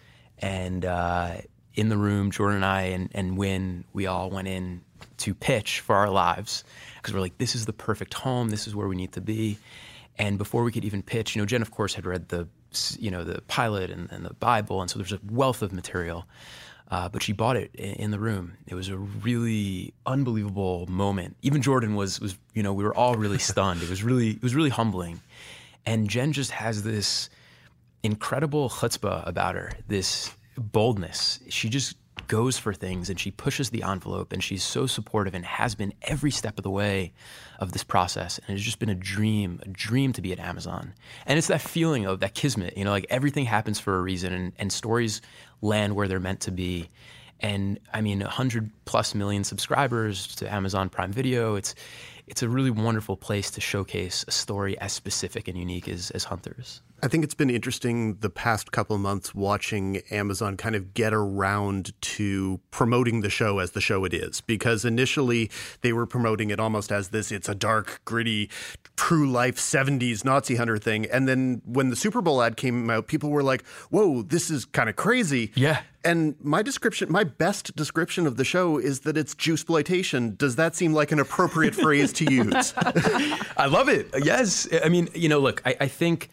and uh, in the room, Jordan and I and, and Win, we all went in to pitch for our lives because we're like, this is the perfect home. This is where we need to be. And before we could even pitch, you know, Jen, of course, had read the, you know, the pilot and, and the Bible, and so there's a wealth of material. Uh, but she bought it in, in the room. It was a really unbelievable moment. Even Jordan was was you know we were all really stunned. It was really it was really humbling. And Jen just has this incredible chutzpah about her, this boldness. She just goes for things and she pushes the envelope and she's so supportive and has been every step of the way of this process. And it's just been a dream, a dream to be at Amazon. And it's that feeling of that kismet, you know, like everything happens for a reason and, and stories land where they're meant to be. And I mean, 100 plus million subscribers to Amazon Prime Video. It's, it's a really wonderful place to showcase a story as specific and unique as, as Hunters. I think it's been interesting the past couple months watching Amazon kind of get around to promoting the show as the show it is. Because initially they were promoting it almost as this it's a dark, gritty, true life 70s Nazi hunter thing. And then when the Super Bowl ad came out, people were like, whoa, this is kind of crazy. Yeah. And my description, my best description of the show is that it's Jewsploitation. Does that seem like an appropriate phrase to use? I love it. Yes. I mean, you know, look, I, I think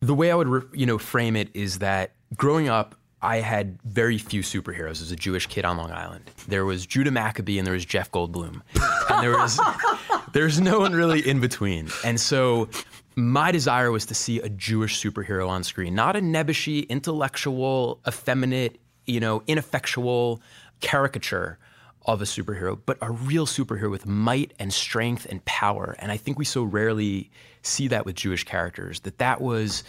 the way I would, re- you know, frame it is that growing up, I had very few superheroes as a Jewish kid on Long Island. There was Judah Maccabee and there was Jeff Goldblum, and there was there's no one really in between. And so, my desire was to see a Jewish superhero on screen, not a nebbishy, intellectual, effeminate, you know, ineffectual caricature of a superhero, but a real superhero with might and strength and power. And I think we so rarely see that with Jewish characters that that was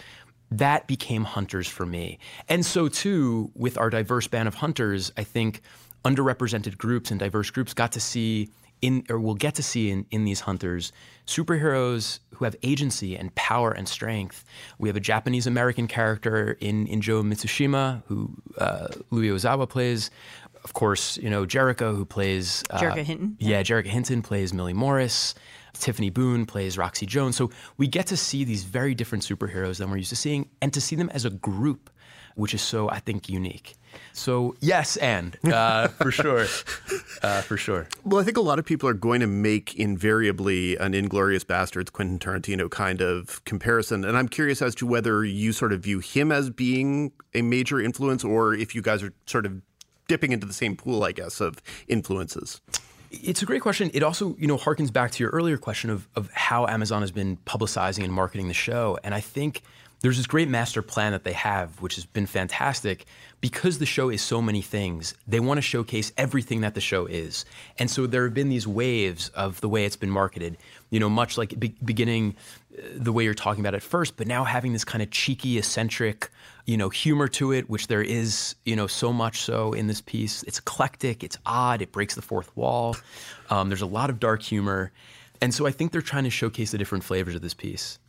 that became hunters for me. And so too with our diverse band of hunters, I think underrepresented groups and diverse groups got to see in or will get to see in, in these hunters superheroes who have agency and power and strength. We have a Japanese American character in, in Joe Mizushima, who uh, Louis Ozawa plays of course, you know, Jerrika, who plays uh, Jerrika Hinton. Yeah, Jerrika Hinton plays Millie Morris. Tiffany Boone plays Roxy Jones. So we get to see these very different superheroes than we're used to seeing, and to see them as a group, which is so, I think, unique. So yes, and uh, for sure, uh, for sure. Well, I think a lot of people are going to make invariably an *Inglourious Basterds, Quentin Tarantino kind of comparison, and I'm curious as to whether you sort of view him as being a major influence, or if you guys are sort of dipping into the same pool, I guess, of influences? It's a great question. It also, you know, harkens back to your earlier question of, of how Amazon has been publicizing and marketing the show. And I think there's this great master plan that they have, which has been fantastic. Because the show is so many things, they want to showcase everything that the show is. And so there have been these waves of the way it's been marketed, you know, much like be- beginning uh, the way you're talking about at first, but now having this kind of cheeky, eccentric, you know, humor to it, which there is, you know, so much so in this piece. It's eclectic, it's odd, it breaks the fourth wall. Um, there's a lot of dark humor. And so I think they're trying to showcase the different flavors of this piece.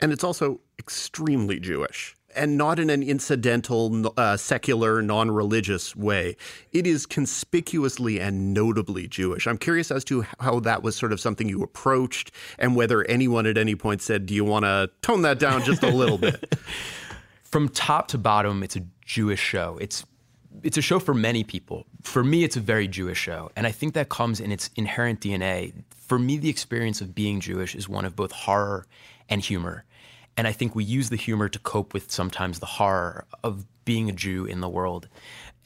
And it's also extremely Jewish and not in an incidental, uh, secular, non religious way. It is conspicuously and notably Jewish. I'm curious as to how that was sort of something you approached and whether anyone at any point said, Do you want to tone that down just a little bit? From top to bottom, it's a Jewish show. It's it's a show for many people. For me, it's a very Jewish show. And I think that comes in its inherent DNA. For me, the experience of being Jewish is one of both horror and humor. And I think we use the humor to cope with sometimes the horror of being a Jew in the world.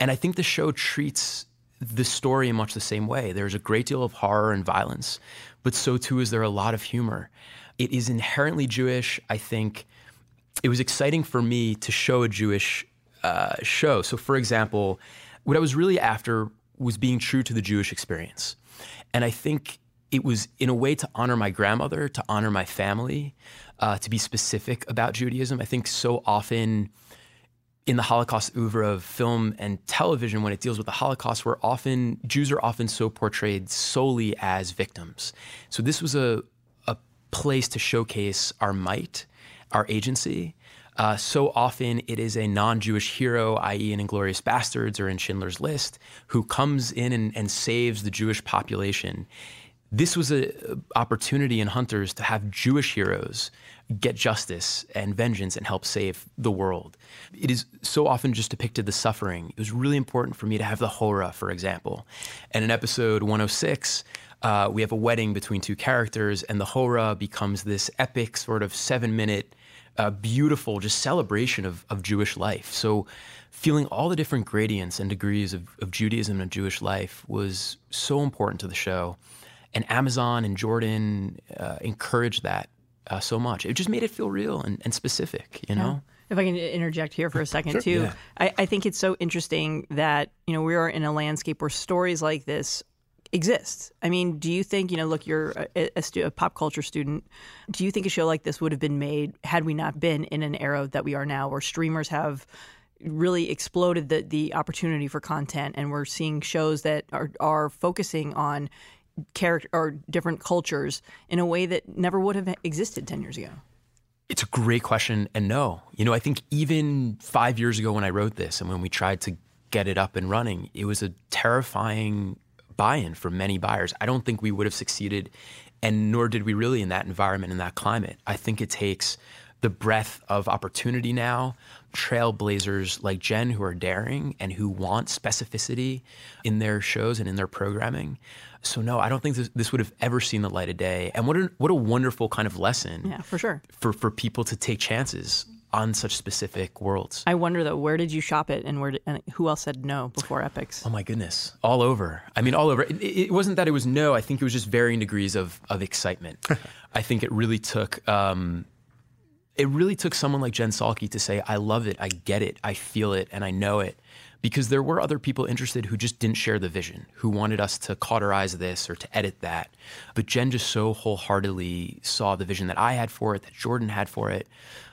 And I think the show treats the story in much the same way. There's a great deal of horror and violence, but so too is there a lot of humor. It is inherently Jewish. I think it was exciting for me to show a Jewish uh, show. So, for example, what I was really after was being true to the Jewish experience. And I think it was in a way to honor my grandmother, to honor my family, uh, to be specific about Judaism. I think so often in the Holocaust oeuvre of film and television, when it deals with the Holocaust, we're often Jews are often so portrayed solely as victims. So this was a a place to showcase our might, our agency. Uh, so often it is a non-Jewish hero, i.e., in *Inglourious Basterds* or in *Schindler's List*, who comes in and, and saves the Jewish population this was an opportunity in Hunters to have Jewish heroes get justice and vengeance and help save the world. It is so often just depicted the suffering. It was really important for me to have the Hora, for example. And in episode 106, uh, we have a wedding between two characters, and the Hora becomes this epic, sort of seven minute, uh, beautiful, just celebration of, of Jewish life. So, feeling all the different gradients and degrees of, of Judaism and Jewish life was so important to the show and Amazon and Jordan uh, encouraged that uh, so much. It just made it feel real and, and specific, you know. Yeah. If I can interject here for a second sure. too, yeah. I, I think it's so interesting that you know we are in a landscape where stories like this exist. I mean, do you think, you know, look, you're a, a, stu- a, pop culture student. Do you think a show like this would have been made had we not been in an era that we are now where streamers have really exploded the, the opportunity for content and we're seeing shows that are, are focusing on character or different cultures in a way that never would have existed 10 years ago? It's a great question. And no, you know, I think even five years ago when I wrote this and when we tried to get it up and running, it was a terrifying buy in for many buyers. I don't think we would have succeeded, and nor did we really in that environment, in that climate. I think it takes the breadth of opportunity now, trailblazers like Jen who are daring and who want specificity in their shows and in their programming. So no, I don't think this, this, would have ever seen the light of day. And what a, what a wonderful kind of lesson. Yeah, for sure. For for people to take chances on such specific worlds. I wonder though, where did you shop it, and where did, and who else said no before Epix? Oh my goodness, all over. I mean, all over. It, it wasn't that it was no. I think it was just varying degrees of of excitement. I think it really took. Um, it really took someone like Jen Salke to say, "I love it, I get it, I feel it, and I know it." Because there were other people interested who just didn't share the vision, who wanted us to cauterize this or to edit that. But Jen just so wholeheartedly saw the vision that I had for it, that Jordan had for it,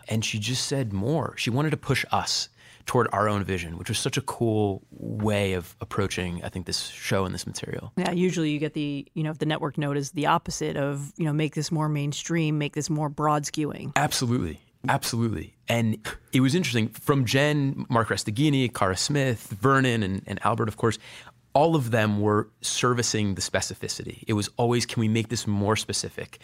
and she just said more. She wanted to push us toward our own vision, which was such a cool way of approaching, I think, this show and this material. Yeah, usually you get the, you know, the network note is the opposite of, you know, make this more mainstream, make this more broad skewing. Absolutely. Absolutely. And it was interesting from Jen, Marc Resteghini, Kara Smith, Vernon, and, and Albert, of course, all of them were servicing the specificity. It was always, can we make this more specific?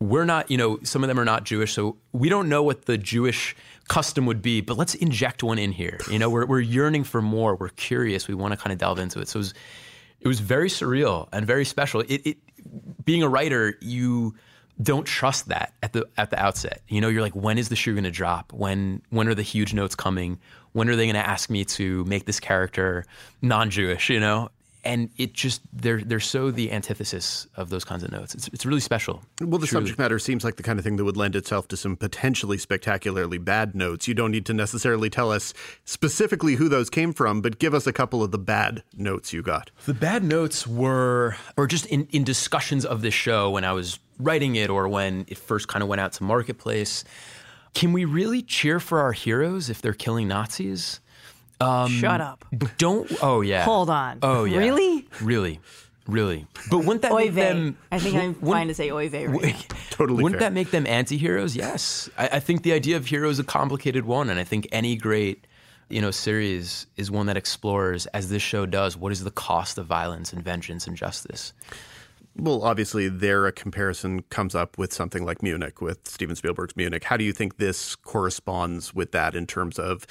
We're not, you know, some of them are not Jewish, so we don't know what the Jewish custom would be, but let's inject one in here. You know, we're, we're yearning for more. We're curious. We want to kind of delve into it. So it was, it was very surreal and very special. It, it being a writer, you don't trust that at the at the outset. You know, you're like, when is the shoe going to drop? When when are the huge notes coming? When are they going to ask me to make this character non-Jewish? You know, and it just they're they're so the antithesis of those kinds of notes. It's it's really special. Well, the truly. subject matter seems like the kind of thing that would lend itself to some potentially spectacularly bad notes. You don't need to necessarily tell us specifically who those came from, but give us a couple of the bad notes you got. The bad notes were or just in in discussions of this show when I was writing it or when it first kind of went out to marketplace. Can we really cheer for our heroes if they're killing Nazis? Um, Shut up. Don't. Oh yeah. Hold on. Oh yeah. Really? Really. Really. But wouldn't that make them? I think I'm fine to say oy vey. Right totally. Wouldn't fair. that make them anti-heroes? Yes. I, I think the idea of hero is a complicated one, and I think any great you know series is one that explores, as this show does, what is the cost of violence and vengeance and justice. Well, obviously, there a comparison comes up with something like Munich, with Steven Spielberg's Munich. How do you think this corresponds with that in terms of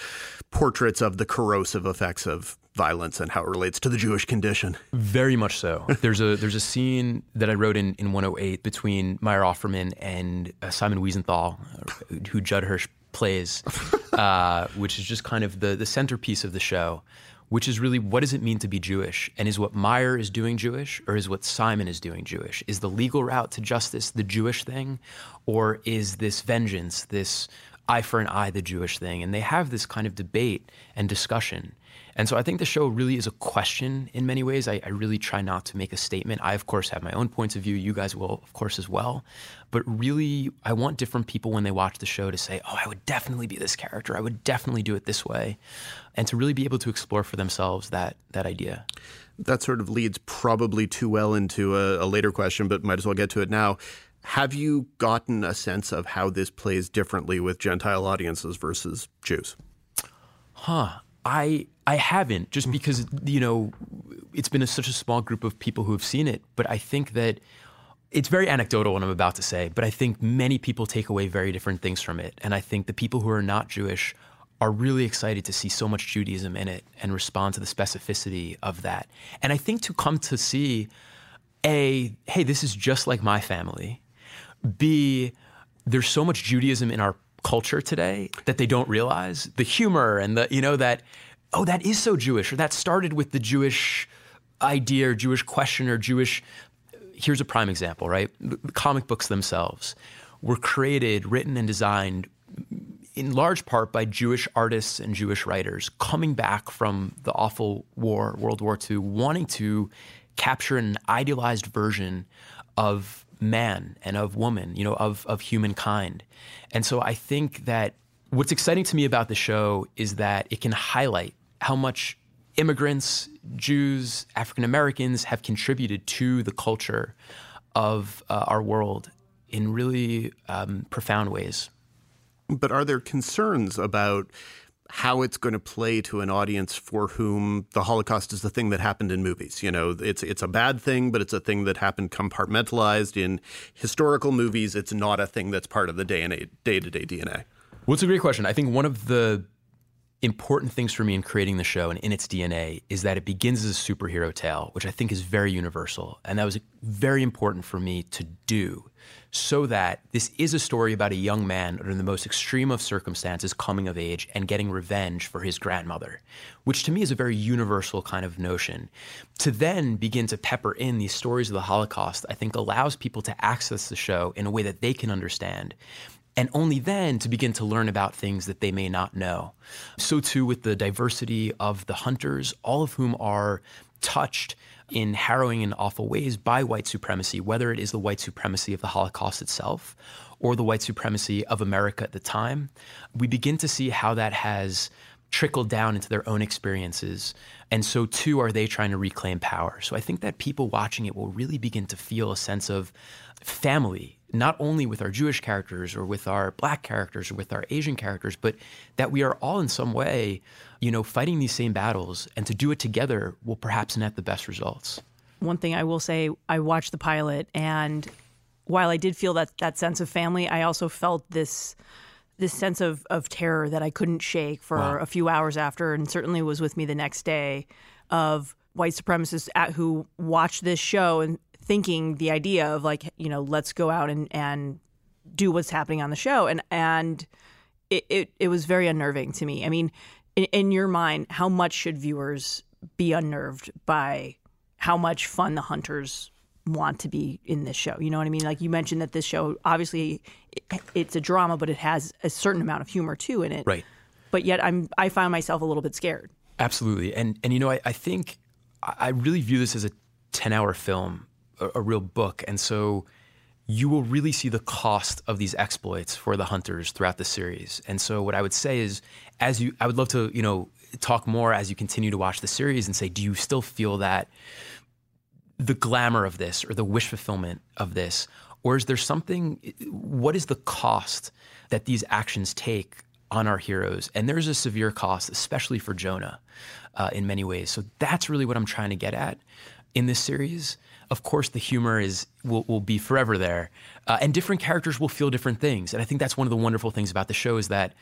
portraits of the corrosive effects of violence and how it relates to the Jewish condition? Very much so. there's a there's a scene that I wrote in, in 108 between Meyer Offerman and uh, Simon Wiesenthal, who Judd Hirsch plays, uh, which is just kind of the the centerpiece of the show which is really what does it mean to be Jewish? And is what Meyer is doing Jewish or is what Simon is doing Jewish? Is the legal route to justice the Jewish thing? Or is this vengeance, this eye for an eye, the Jewish thing? And they have this kind of debate and discussion. And so I think the show really is a question in many ways. I, I, really try not to make a statement. I, of course, have my own points of view. You guys will, of course, as well. But really, I want different people when they watch the show to say, oh, I would definitely be this character. I would definitely do it this way. And to really be able to explore for themselves that, that idea. That sort of leads probably too well into a, a later question, but might as well get to it now. Have you gotten a sense of how this plays differently with Gentile audiences versus Jews? Huh. I I haven't just hmm. because you know it's been a, such a small group of people who have seen it, but I think that it's very anecdotal what I'm about to say, but I think many people take away very different things from it, and I think the people who are not Jewish are really excited to see so much Judaism in it and respond to the specificity of that. And I think to come to see a hey, this is just like my family. B there's so much Judaism in our culture today that they don't realize the humor and the you know that oh that is so Jewish or that started with the Jewish idea or Jewish question or Jewish here's a prime example right the comic books themselves were created written and designed in large part by Jewish artists and Jewish writers coming back from the awful war World War II wanting to capture an idealized version of man and of woman, you know, of, of humankind. And so I think that what's exciting to me about the show is that it can highlight how much immigrants, Jews, African Americans have contributed to the culture of uh, our world in really um, profound ways. But are there concerns about how it's going to play to an audience for whom the Holocaust is the thing that happened in movies. You know, it's it's a bad thing, but it's a thing that happened compartmentalized in historical movies. It's not a thing that's part of the day and day to day DNA. Well, it's a great question. I think one of the important things for me in creating the show and in its DNA is that it begins as a superhero tale, which I think is very universal. And that was very important for me to do so that this is a story about a young man under the most extreme of circumstances coming of age and getting revenge for his grandmother, which to me is a very universal kind of notion. To then begin to pepper in these stories of the Holocaust, I think allows people to access the show in a way that they can understand and only then to begin to learn about things that they may not know. So, too, with the diversity of the hunters, all of whom are touched in harrowing and awful ways by white supremacy, whether it is the white supremacy of the Holocaust itself or the white supremacy of America at the time, we begin to see how that has trickled down into their own experiences. And so, too, are they trying to reclaim power. So, I think that people watching it will really begin to feel a sense of family not only with our Jewish characters or with our black characters or with our Asian characters, but that we are all in some way, you know, fighting these same battles and to do it together will perhaps net the best results. One thing I will say, I watched the pilot and while I did feel that that sense of family, I also felt this this sense of, of terror that I couldn't shake for wow. a few hours after and certainly was with me the next day of white supremacists at, who watched this show and thinking the idea of like you know let's go out and and do what's happening on the show and and it it, it was very unnerving to me i mean in, in your mind how much should viewers be unnerved by how much fun the hunters want to be in this show? You know what i mean? Like you mentioned that this show obviously it's a drama but it has a certain amount of humor too in it. Right. But yet i'm i find myself a little bit scared. Absolutely. And and you know i, I think i really view this as a 10 hour film a, a real book. And so you will really see the cost of these exploits for the hunters throughout the series. And so what I would say is as you I would love to, you know, talk more as you continue to watch the series and say do you still feel that the glamour of this or the wish fulfillment of this? Or is there something what is the cost that these actions take on our heroes? And there's a severe cost especially for jonah uh, in many ways. So that's really what i'm trying to get at in this series of course the humor is will, will be forever there, uh, and different characters will feel different things. And I think that's one of the wonderful things about the show is that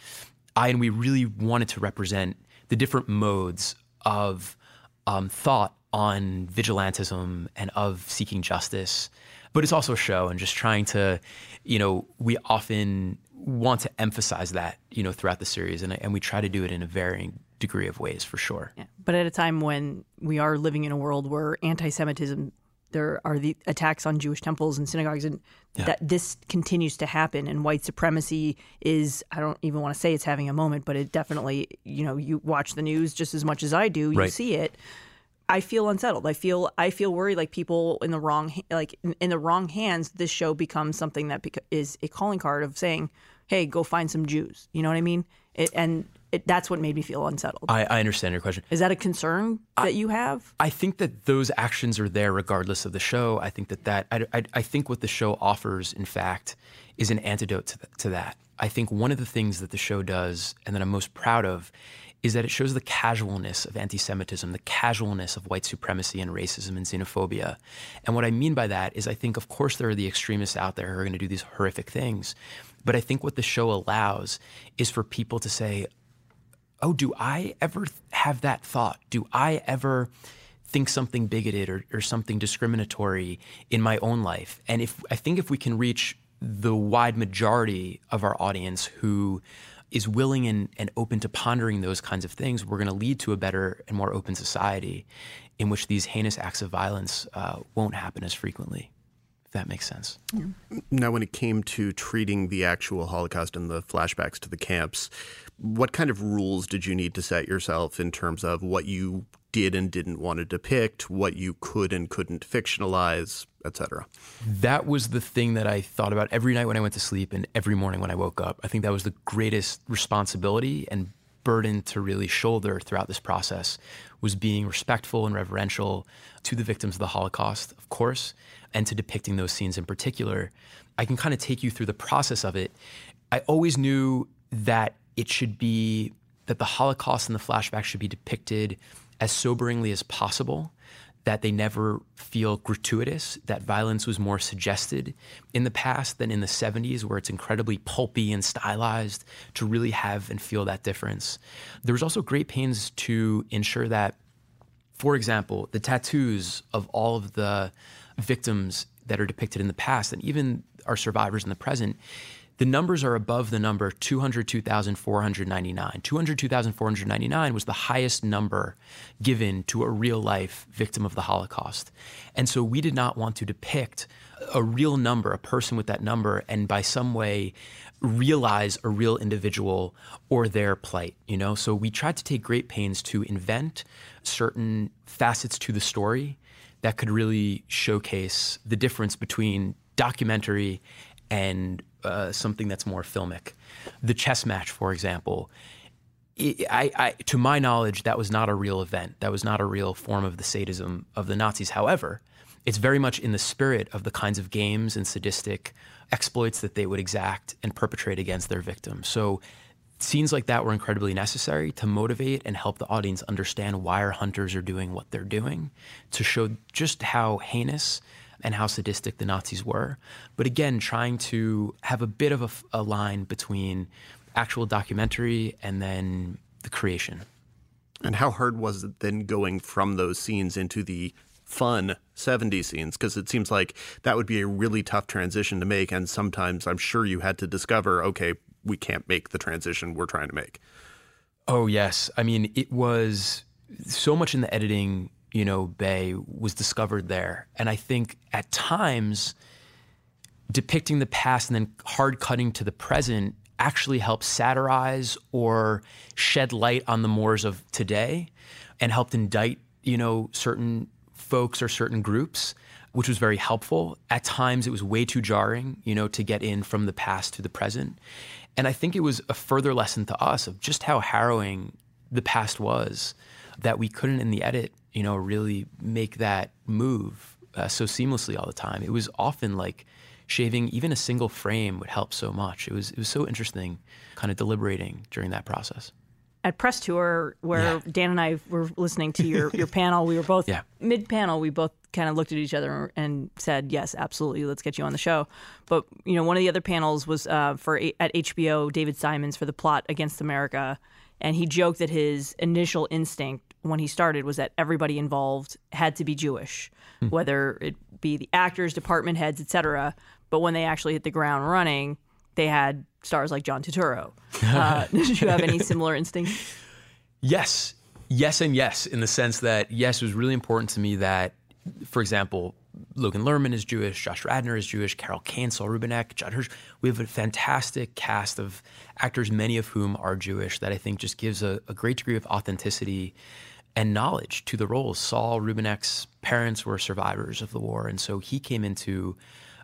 I and we really wanted to represent the different modes of um, thought on vigilantism and of seeking justice. But it's also a show and just trying to, you know, we often want to emphasize that, you know, throughout the series, and, and we try to do it in a varying degree of ways for sure. Yeah. But at a time when we are living in a world where anti-Semitism, there are the attacks on Jewish temples and synagogues, and Yeah. that this continues to happen, and white supremacy is—I don't even want to say it's having a moment, but it definitely, you know, you watch the news just as much as I do, you Right. see it. I feel unsettled. I feel I feel worried. Like people in the wrong like in, in the wrong hands. This show becomes something that beca- is a calling card of saying, "Hey, go find some Jews." You know what I mean? It, and it, that's what made me feel unsettled. I, I understand your question. Is that a concern that you have? I think that those actions are there regardless of the show. I think that that I, I, I think what the show offers, in fact, is an antidote to, to that. I think one of the things that the show does, and that I'm most proud of, is that it shows the casualness of anti-Semitism, the casualness of white supremacy and racism and xenophobia. And what I mean by that is, I think, of course, there are the extremists out there who are going to do these horrific things, but I think what the show allows is for people to say, oh, do I ever have that thought? Do I ever think something bigoted or, or something discriminatory in my own life? And if I think if we can reach the wide majority of our audience who is willing and, and open to pondering those kinds of things, we're going to lead to a better and more open society in which these heinous acts of violence uh, won't happen as frequently. If that makes sense. Now, when it came to treating the actual Holocaust and the flashbacks to the camps, what kind of rules did you need to set yourself in terms of what you did and didn't want to depict, what you could and couldn't fictionalize, etc.? That was the thing that I thought about every night when I went to sleep and every morning when I woke up. I think that was the greatest responsibility and burden to really shoulder throughout this process was being respectful and reverential to the victims of the Holocaust, of course, and to depicting those scenes in particular. I can kind of take you through the process of it. I always knew that it should be that the Holocaust and the flashback should be depicted as soberingly as possible that they never feel gratuitous, that violence was more suggested in the past than in the 70s, where it's incredibly pulpy and stylized to really have and feel that difference. There was also great pains to ensure that, for example, the tattoos of all of the victims that are depicted in the past and even our survivors in the present the numbers are above the number 202,499. 202,499 was the highest number given to a real life victim of the Holocaust. And so we did not want to depict a real number, a person with that number, and by some way realize a real individual or their plight, you know? So we tried to take great pains to invent certain facets to the story that could really showcase the difference between documentary and uh, something that's more filmic. The chess match, for example, I, I, to my knowledge, that was not a real event. That was not a real form of the sadism of the Nazis. However, it's very much in the spirit of the kinds of games and sadistic exploits that they would exact and perpetrate against their victims. So scenes like that were incredibly necessary to motivate and help the audience understand why our hunters are doing what they're doing, to show just how heinous and how sadistic the Nazis were. But again, trying to have a bit of a, a line between actual documentary and then the creation. And how hard was it then going from those scenes into the fun 70s scenes? Because it seems like that would be a really tough transition to make. And sometimes I'm sure you had to discover, okay, we can't make the transition we're trying to make. Oh, yes. I mean, it was so much in the editing, you know, Bay was discovered there. And I think at times, depicting the past and then hard cutting to the present actually helped satirize or shed light on the mores of today and helped indict, you know, certain folks or certain groups, which was very helpful. At times it was way too jarring, you know, to get in from the past to the present. And I think it was a further lesson to us of just how harrowing the past was that we couldn't in the edit, you know, really make that move uh, so seamlessly all the time. It was often like shaving even a single frame would help so much. It was it was so interesting, kind of deliberating during that process. At press tour where Yeah. Dan and I were listening to your, your panel. We were both Yeah. mid panel. We both kind of looked at each other and said, "Yes, absolutely, let's get you on the show." But you know, one of the other panels was uh, for at HBO, David Simon's for the plot Against America, and he joked that his initial instinct when he started was that everybody involved had to be Jewish, whether it be the actors, department heads, etc. But when they actually hit the ground running, they had stars like John Turturro. Uh, did you have any similar instincts? Yes, yes, and yes, in the sense that yes, it was really important to me that, for example, Logan Lerman is Jewish, Josh Radnor is Jewish, Carol Kane, Saul Rubinek, Judd Hirsch. We have a fantastic cast of actors, many of whom are Jewish, that I think just gives a, a great degree of authenticity and knowledge to the roles. Saul Rubinek's parents were survivors of the war, and so he came into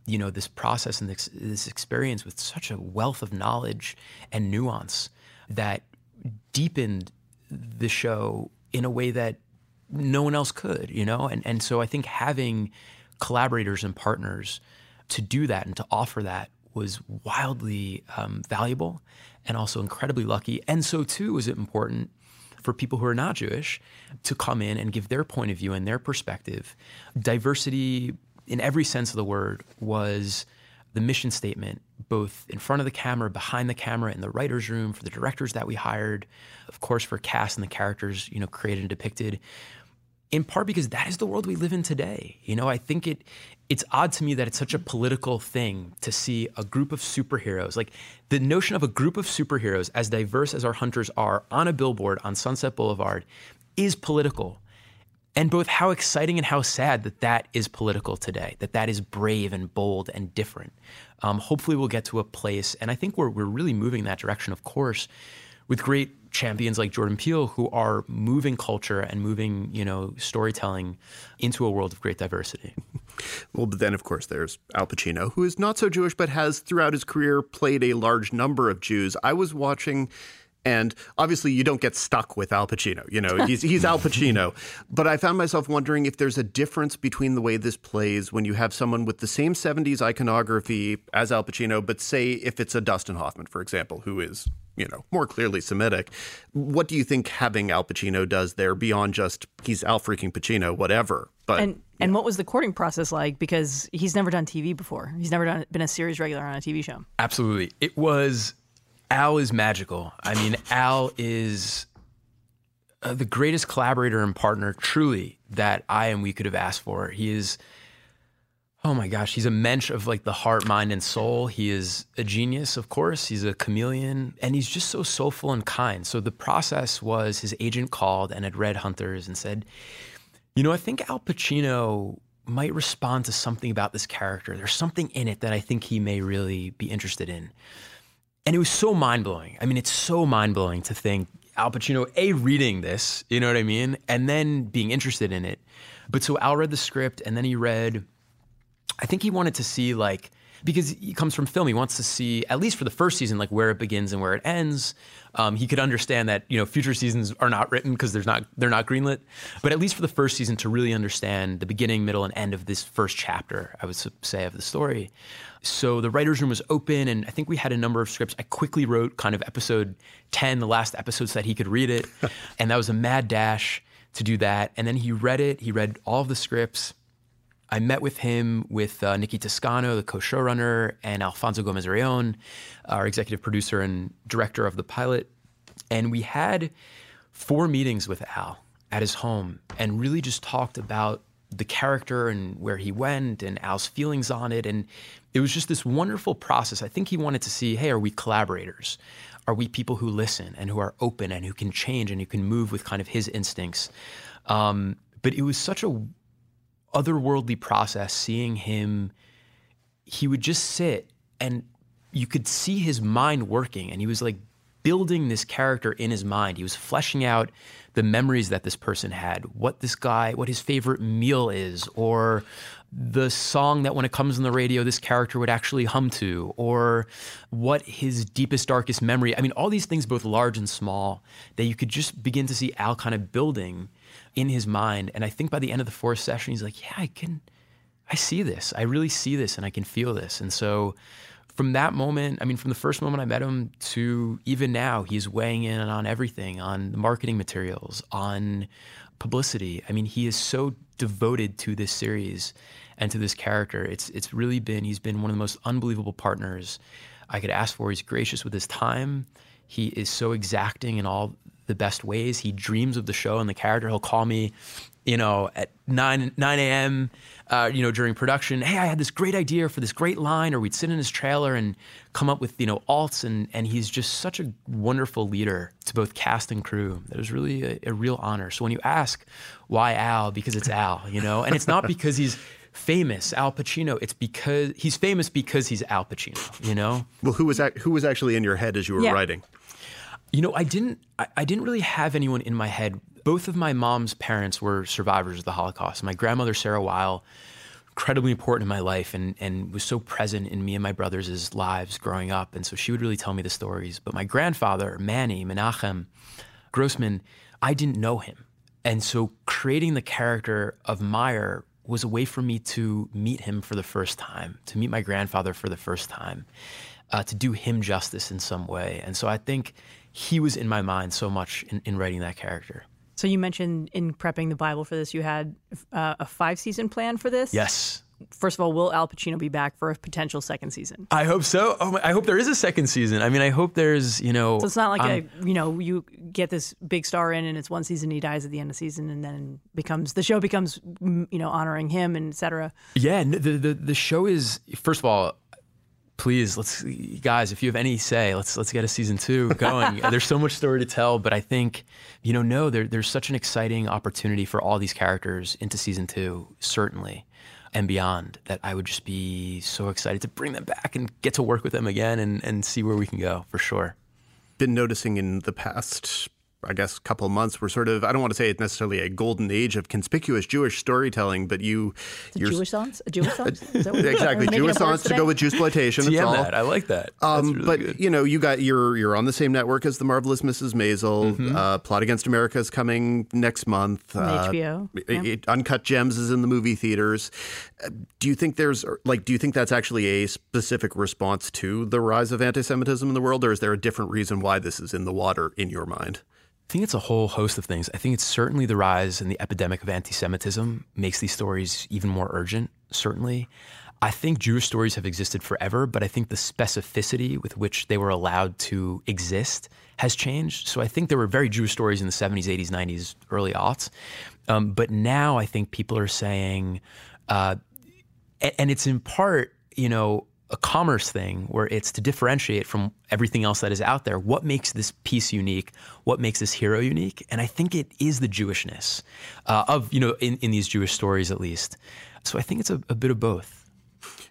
you know this process and this, this experience with such a wealth of knowledge and nuance that deepened the show in a way that no one else could, you know? And and so I think having collaborators and partners to do that and to offer that was wildly um, valuable and also incredibly lucky. And so too was it important for people who are not Jewish to come in and give their point of view and their perspective. Diversity in every sense of the word was the mission statement, both in front of the camera, behind the camera, in the writer's room, for the directors that we hired, of course, for cast and the characters, you know, created and depicted. In part because that is the world we live in today. You know, I think it it's odd to me that it's such a political thing to see a group of superheroes. Like the notion of a group of superheroes as diverse as our hunters are on a billboard on Sunset Boulevard is political and both how exciting and how sad that that is political today, that that is brave and bold and different. Um, hopefully, we'll get to a place, and I think we're, we're really moving in that direction, of course, with great champions like Jordan Peele who are moving culture and moving, you know, storytelling into a world of great diversity. Well, but then, of course, there's Al Pacino, who is not so Jewish, but has throughout his career played a large number of Jews. I was watching. And obviously, you don't get stuck with Al Pacino. You know, he's, he's Al Pacino. But I found myself wondering if there's a difference between the way this plays when you have someone with the same 70s iconography as Al Pacino, but say if it's a Dustin Hoffman, for example, who is, you know, more clearly Semitic. What do you think having Al Pacino does there beyond just he's Al freaking Pacino, whatever? But And and what was the courting process like? Because he's never done TV before. He's never done been a series regular on a TV show. Absolutely. It was Al is magical. I mean, Al is uh, the greatest collaborator and partner, truly, that I and we could have asked for. He is, oh my gosh, he's a mensch of like the heart, mind, and soul. He is a genius, of course. He's a chameleon, and he's just so soulful and kind. So the process was his agent called and had read Hunters and said, you know, I think Al Pacino might respond to something about this character. There's something in it that I think he may really be interested in. And it was so mind blowing. I mean, it's so mind blowing to think Al Pacino, A, reading this, you know what I mean? And then being interested in it. But so Al read the script and then he read, I think he wanted to see like, because he comes from film, he wants to see at least for the first season, like where it begins and where it ends. Um, he could understand that you know future seasons are not written because there's not they're not greenlit, but at least for the first season to really understand the beginning, middle, and end of this first chapter, I would say of the story. So the writers' room was open, and I think we had a number of scripts. I quickly wrote kind of episode ten, the last episode, so that he could read it, and that was a mad dash to do that. And then he read it. He read all of the scripts. I met with him with uh, Nikki Toscano, the co-showrunner, and Alfonso Gomez Rejon, our executive producer and director of the pilot, and we had four meetings with Al at his home and really just talked about the character and where he went and Al's feelings on it. And it was just this wonderful process. I think he wanted to see, hey, are we collaborators? Are we people who listen and who are open and who can change and who can move with kind of his instincts? Um, but it was such a otherworldly process seeing him he would just sit and you could see his mind working. And he was like building this character in his mind. He was fleshing out the memories that this person had what this guy what his favorite meal is or the song that when it comes on the radio this character would actually hum to or what his deepest darkest memory i mean all these things both large and small that you could just begin to see al kind of building in his mind. And I think by the end of the fourth session, he's like, yeah, I can, I see this. I really see this and I can feel this. And so from that moment, I mean, from the first moment I met him to even now, he's weighing in on everything, on the marketing materials, on publicity. I mean, he is so devoted to this series and to this character. It's it's really been he's been one of the most unbelievable partners I could ask for. He's gracious with his time. He is so exacting in all the best ways. He dreams of the show and the character. He'll call me, you know, at nine nine a.m. Uh, you know, during production. Hey, I had this great idea for this great line, or we'd sit in his trailer and come up with you know alts. And and he's just such a wonderful leader to both cast and crew. It was really a, a real honor. So when you ask why Al, because it's Al, you know, and it's not because he's famous Al Pacino. It's because he's famous because he's Al Pacino. You know. Well, who was ac- who was actually in your head as you were Yeah. writing? You know, I didn't. I, I didn't really have anyone in my head. Both of my mom's parents were survivors of the Holocaust. My grandmother Sarah Weil, incredibly important in my life, and and was so present in me and my brothers' lives growing up. And so she would really tell me the stories. But my grandfather Manny Menachem Grossman, I didn't know him, and so creating the character of Meyer was a way for me to meet him for the first time, to meet my grandfather for the first time, uh, to do him justice in some way. And so I think he was in my mind so much in, in writing that character. So you mentioned in prepping the Bible for this, you had uh, a five season plan for this. Yes. First of all, will Al Pacino be back for a potential second season? I hope so. Oh, my, I hope there is a second season. I mean, I hope there's, you know. So it's not like I'm- a you know you get this big star in and it's one season he dies at the end of season and then becomes the show becomes you know honoring him and etc. Yeah, the, the the show is first of all, please let's guys, if you have any say, let's let's get a season two going. there's so much story to tell, but I think you know, no, there, there's such an exciting opportunity for all these characters into season two, certainly, and beyond. That I would just be so excited to bring them back and get to work with them again and and see where we can go for sure. Been noticing in the past, I guess, couple of months, we're sort of I don't want to say it's necessarily a golden age of conspicuous Jewish storytelling, but you, you're Jewish songs, Jewish songs. Is that what- exactly are we making Jewish songs to go with Jewsploitation. It's TM all. that. I like that. That's Um, really but good. you know, you got you're you're on the same network as the marvelous Mrs. Maisel. Mm-hmm. Uh, Plot Against America is coming next month. Uh, HBO, it- yeah. it- Uncut Gems is in the movie theaters. Uh, Do you think there's like do you think that's actually a specific response to the rise of anti-Semitism in the world, or is there a different reason why this is in the water in your mind? I think it's a whole host of things. I think it's certainly the rise and the epidemic of anti Semitism makes these stories even more urgent, certainly. I think Jewish stories have existed forever, but I think the specificity with which they were allowed to exist has changed. So I think there were very Jewish stories in the 70s, 80s, 90s, early aughts. Um, but now I think people are saying, uh, and it's in part, you know, a commerce thing where it's to differentiate from everything else that is out there. What makes this piece unique? What makes this hero unique? And I think it is the Jewishness uh, of, you know, in, in these Jewish stories at least. So I think it's a, a bit of both.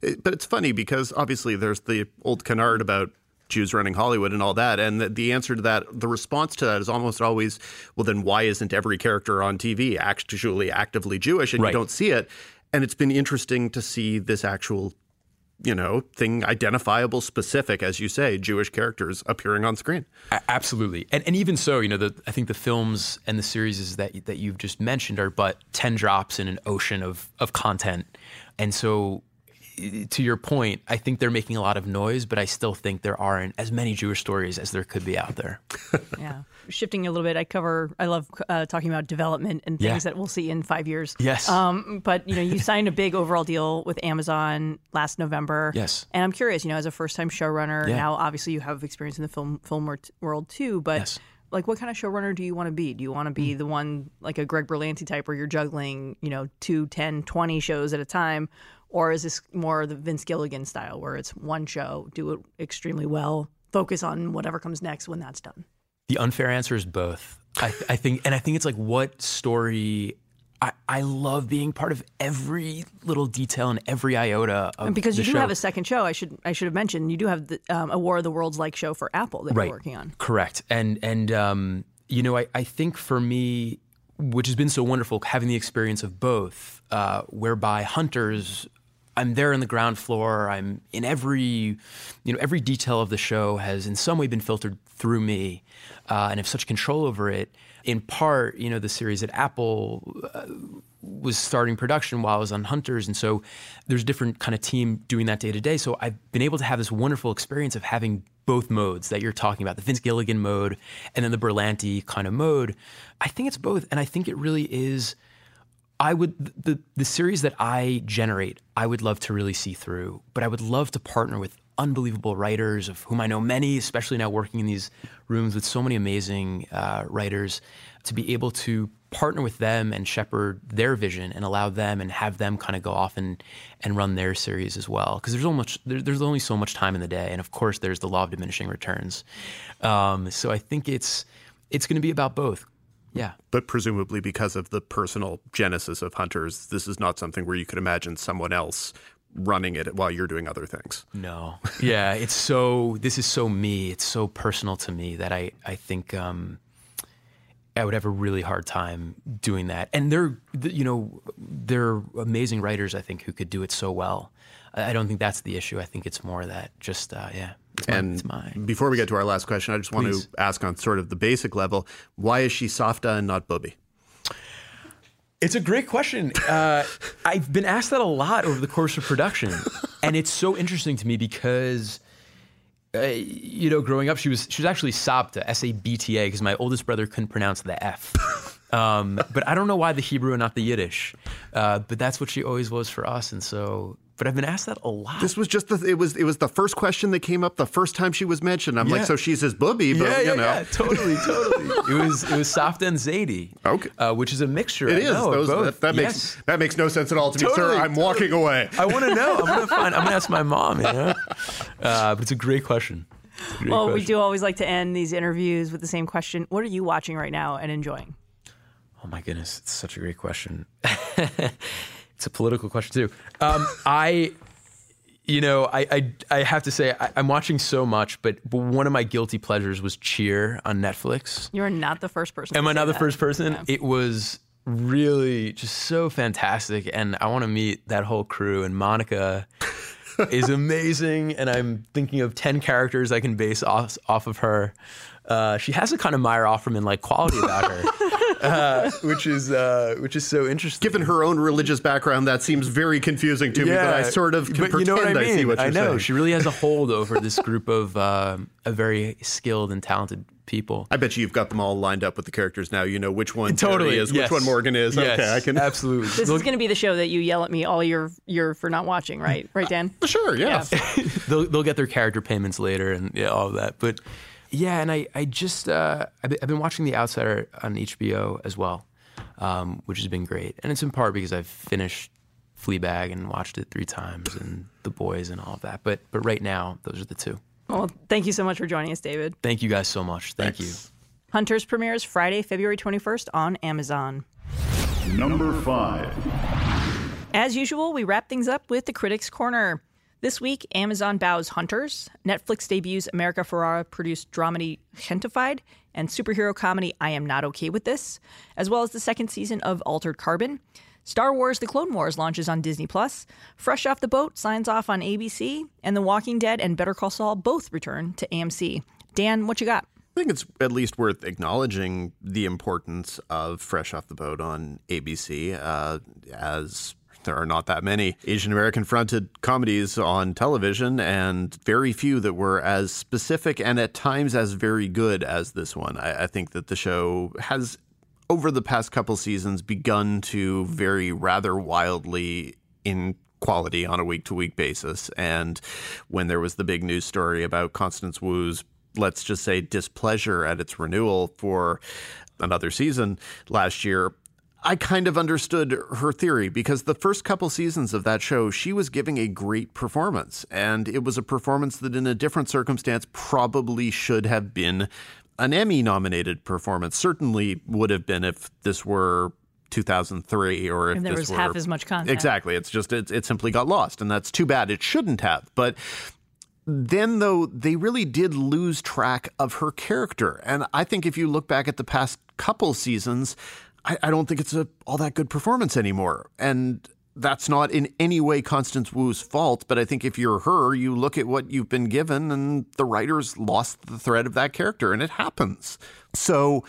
It- but it's funny because obviously there's the old canard about Jews running Hollywood and all that, and the, the answer to that, the response to that is almost always, well, then why isn't every character on TV actually actively Jewish, and Right. you don't see it? And it's been interesting to see this actual, you know, thing identifiable, specific, as you say, Jewish characters appearing on screen. Absolutely, and and even so, you know, the, I think the films and the series that that you've just mentioned are but ten drops in an ocean of of content, and so to your point, I think they're making a lot of noise, but I still think there aren't as many Jewish stories as there could be out there. Yeah. Shifting a little bit, I cover. I love uh, talking about development and things Yeah. that we'll see in five years. Yes. Um, but you know, you signed a big overall deal with Amazon last November. Yes. And I'm curious, you know, as a first-time showrunner, Yeah. now obviously you have experience in the film film world too. But Yes. like, what kind of showrunner do you want to be? Do you want to Hmm. be the one like a Greg Berlanti type, where you're juggling, you know, two, 10, 20 shows at a time? Or is this more the Vince Gilligan style, where it's one show, do it extremely well, focus on whatever comes next when that's done? The unfair answer is both. I, I think, and I think it's like what story. I, I love being part of every little detail and every iota of And because you do show. have a second show, I should I should have mentioned you do have the, um, a War of the Worlds like show for Apple that right. you're working on. Correct. And and um, you know, I, I think for me, which has been so wonderful, having the experience of both, uh, whereby hunters. I'm there in the ground floor. I'm in every, you know, every detail of the show has in some way been filtered through me, uh, and have such control over it. In part, you know, the series at Apple uh, was starting production while I was on Hunters, and so there's different kind of team doing that day to day. So I've been able to have this wonderful experience of having both modes that you're talking about, the Vince Gilligan mode and then the Berlanti kind of mode. I think it's both, and I think it really is. I would the the series that I generate, I would love to really see through, but I would love to partner with unbelievable writers of whom I know many, especially now working in these rooms with so many amazing uh, writers, to be able to partner with them and shepherd their vision and allow them and have them kind of go off and and run their series as well. Because there's almost there, there's only so much time in the day and of course there's the law of diminishing returns. Um, so I think it's it's going to be about both yeah but presumably because of the personal genesis of hunters this is not something where you could imagine someone else running it while you're doing other things. No. Yeah, it's so this is so me. It's so personal to me that I I think um I would have a really hard time doing that. And they're you know, they're amazing writers I think who could do it so well. I don't think that's the issue. I think it's more that just uh, yeah. It's my, and it's before we get to our last question, I just want Please. to ask on sort of the basic level, why is she Safta and not Bubby? It's a great question. Uh, I've been asked that a lot over the course of production, and it's so interesting to me because, uh, you know, growing up, she was she was actually Sabta, S A B T A, because my oldest brother couldn't pronounce the F. Um, but I don't know why the Hebrew and not the Yiddish. Uh, but that's what she always was for us, and so but I've been asked that a lot. This was just the it was it was the first question that came up the first time she was mentioned. I'm yeah. like, so she's his booby, but yeah, yeah, you know, yeah, totally, totally. it was it was Safta and Zadie, okay, uh, which is a mixture. It I is. Know, Those, that, that, yes. makes that makes no sense at all to totally, me, sir. I'm totally. walking away. I want to know. I'm gonna find. I'm gonna ask my mom. You know, uh, but it's a great question. A great well, question. we do always like to end these interviews with the same question: What are you watching right now and enjoying? Oh my goodness, it's such a great question. it's a political question too. Um, I you know, I, I, I have to say I, am watching so much, but, but one of my guilty pleasures was Cheer on Netflix. You're not the first person. Am I not the that. first person? Yeah. It was really just so fantastic, and I want to meet that whole crew. And Monica is amazing, and I'm thinking of ten characters I can base off off of her. Uh, she has a kind of Meyer Offerman like quality about her. uh, which is uh, which is so interesting. Given her own religious background, that seems very confusing to yeah, me. But I sort of can pretend you know what I, mean? I see what you're I know saying. she really has a hold over this group of uh, a very skilled and talented people. I bet you you've got them all lined up with the characters now. You know which one totally is, yes. which one Morgan is. Yes, okay, I can absolutely. This is going to be the show that you yell at me all year year for not watching, right? Right, Dan? Uh, sure, yeah. yeah. they'll they'll get their character payments later and yeah, all of that, but. Yeah, and I, I just uh, I've been watching The Outsider on HBO as well, um, which has been great, and it's in part because I've finished Fleabag and watched it three times, and The Boys and all of that. But but right now, those are the two. Well, thank you so much for joining us, David. Thank you guys so much. Thank Thanks. you. Hunters premieres Friday, February 21st on Amazon. Number five. As usual, we wrap things up with the Critics Corner. This week, Amazon bows Hunters, Netflix debuts America Ferrera produced dramedy Gentefied, and superhero comedy I Am Not Okay With This, as well as the second season of Altered Carbon. Star Wars The Clone Wars launches on Disney Plus. Fresh Off the Boat signs off on ABC, and The Walking Dead and Better Call Saul both return to AMC. Dan, what you got? I think it's at least worth acknowledging the importance of Fresh Off the Boat on ABC uh, as there are not that many Asian American fronted comedies on television, and very few that were as specific and at times as very good as this one. I, I think that the show has, over the past couple seasons, begun to vary rather wildly in quality on a week to week basis. And when there was the big news story about Constance Wu's let's just say displeasure at its renewal for another season last year I kind of understood her theory because the first couple seasons of that show, she was giving a great performance. And it was a performance that, in a different circumstance, probably should have been an Emmy nominated performance. Certainly would have been if this were 2003 or if, if there was were, half as much content. Exactly. It's just, it, it simply got lost. And that's too bad. It shouldn't have. But then though they really did lose track of her character and i think if you look back at the past couple seasons I, I don't think it's a all that good performance anymore. And that's not in any way Constance Wu's fault, but I think if you're her, you look at what you've been given and the writers lost the thread of that character and it happens. So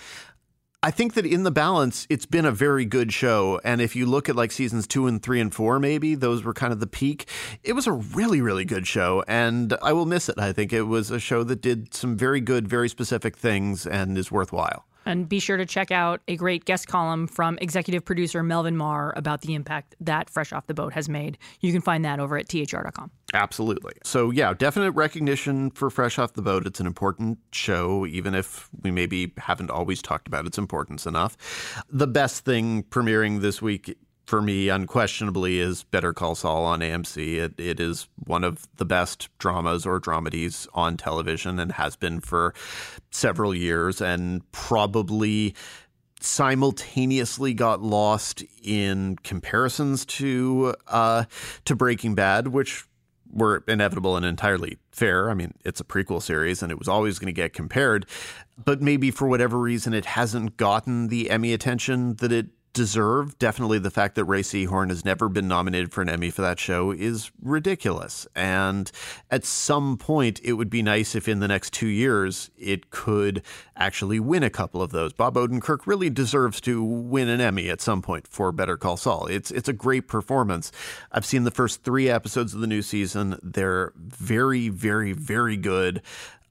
I think that in the balance, it's been a very good show. And if you look at like seasons two and three and four, maybe those were kind of the peak. It was a really, really good show. And I will miss it. I think it was a show that did some very good, very specific things and is worthwhile. And be sure to check out a great guest column from executive producer Melvin Mar about the impact that Fresh Off the Boat has made. You can find that over at thr.com. Absolutely. So, yeah, definite recognition for Fresh Off the Boat. It's an important show, even if we maybe haven't always talked about its importance enough. The best thing premiering this week for me, unquestionably, is Better Call Saul on AMC. It, it is one of the best dramas or dramedies on television and has been for several years and probably simultaneously got lost in comparisons to uh, to Breaking Bad, which were inevitable and entirely fair. I mean, it's a prequel series and it was always going to get compared, but maybe for whatever reason it hasn't gotten the Emmy attention that it deserve. Definitely the fact that Rhea Seehorn has never been nominated for an Emmy for that show is ridiculous. And at some point, it would be nice if in the next two years it could actually win a couple of those. Bob Odenkirk really deserves to win an Emmy at some point for Better Call Saul. It's it's a great performance. I've seen the first three episodes of the new season. They're very, very, very good.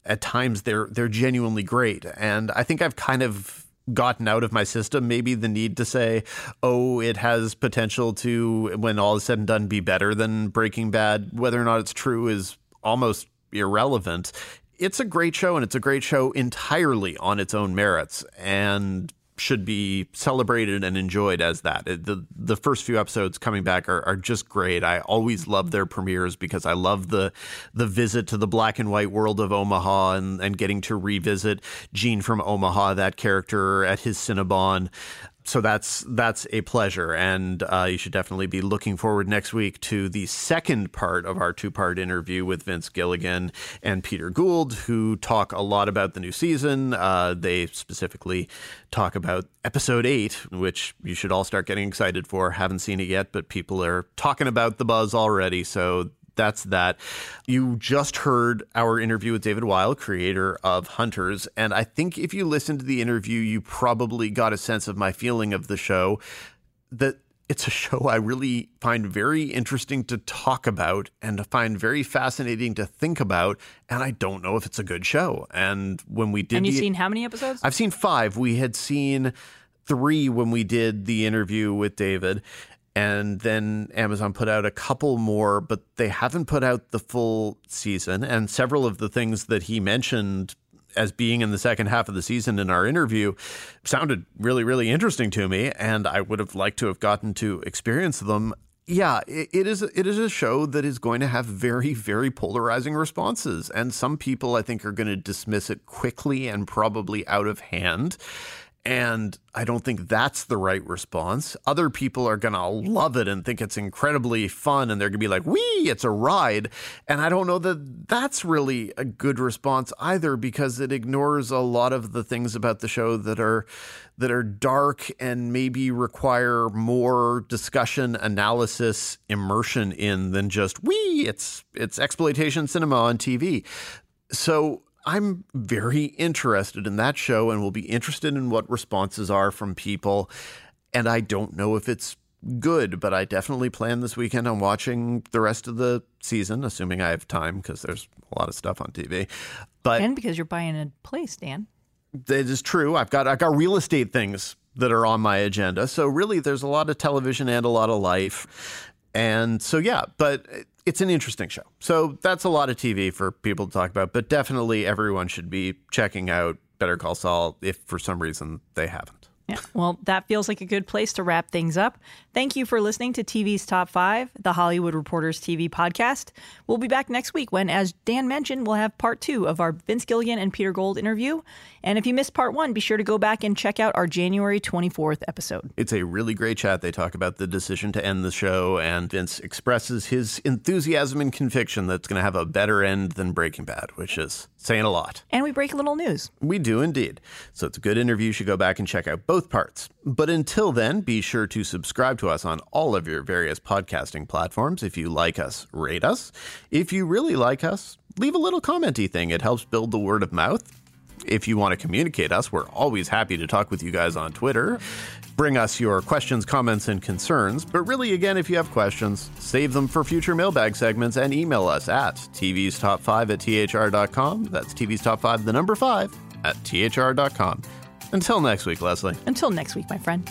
At times they're they're genuinely great. And I think I've kind of gotten out of my system maybe the need to say oh it has potential to when all is said and done be better than breaking bad. Whether or not it's true is almost irrelevant. It's a great show and it's a great show entirely on its own merits and should be celebrated and enjoyed as that. The the first few episodes coming back are, are just great. I always love their premieres because I love the the visit to the black and white world of Omaha and, and getting to revisit Gene from Omaha, that character at his Cinnabon so that's that's a pleasure, and uh, you should definitely be looking forward next week to the second part of our two-part interview with Vince Gilligan and Peter Gould, who talk a lot about the new season. Uh, they specifically talk about episode eight, which you should all start getting excited for. Haven't seen it yet, but people are talking about the buzz already, so that's that. You just heard our interview with David Weil, creator of Hunters. And I think if you listened to the interview, you probably got a sense of my feeling of the show that it's a show I really find very interesting to talk about and to find very fascinating to think about. And I don't know if it's a good show. And when we did, and you've the, seen how many episodes? I've seen five. We had seen three when we did the interview with David and then Amazon put out a couple more, but they haven't put out the full season. And several of the things that he mentioned as being in the second half of the season in our interview sounded really, really interesting to me, and I would have liked to have gotten to experience them. Yeah, it is. It is a show that is going to have very, very polarizing responses, and some people I think are going to dismiss it quickly and probably out of hand. And I don't think that's the right response. Other people are going to love it and think it's incredibly fun and they're going to be like, wee, it's a ride. And I don't know that that's really a good response either because it ignores a lot of the things about the show that are that are dark and maybe require more discussion, analysis, immersion in than just wee, it's it's exploitation cinema on TV. So I'm very interested in that show and will be interested in what responses are from people. And I don't know if it's good, but I definitely plan this weekend on watching the rest of the season, assuming I have time because there's a lot of stuff on TV. But and because you're buying a place, Dan. That is true. I've got I've got real estate things that are on my agenda. So really there's a lot of television and a lot of life. And so yeah, but it's an interesting show. So that's a lot of TV for people to talk about, but definitely everyone should be checking out Better Call Saul if for some reason they haven't. Yeah. Well, that feels like a good place to wrap things up. Thank you for listening to TV's Top 5, the Hollywood Reporters TV podcast. We'll be back next week when, as Dan mentioned, we'll have part two of our Vince Gilligan and Peter Gould interview. And if you missed part one, be sure to go back and check out our January 24th episode. It's a really great chat. They talk about the decision to end the show, and Vince expresses his enthusiasm and conviction that it's going to have a better end than Breaking Bad, which is saying a lot. And we break a little news. We do indeed. So it's a good interview. You should go back and check out both parts. But until then, be sure to subscribe to us on all of your various podcasting platforms. If you like us, rate us. If you really like us, leave a little commenty thing. It helps build the word of mouth. If you want to communicate us, we're always happy to talk with you guys on Twitter. Bring us your questions, comments, and concerns. But really, again, if you have questions, save them for future mailbag segments and email us at TV's Top 5 at THR.com. That's TV's Top 5, the number 5 at THR.com. Until next week, Leslie. Until next week, my friend.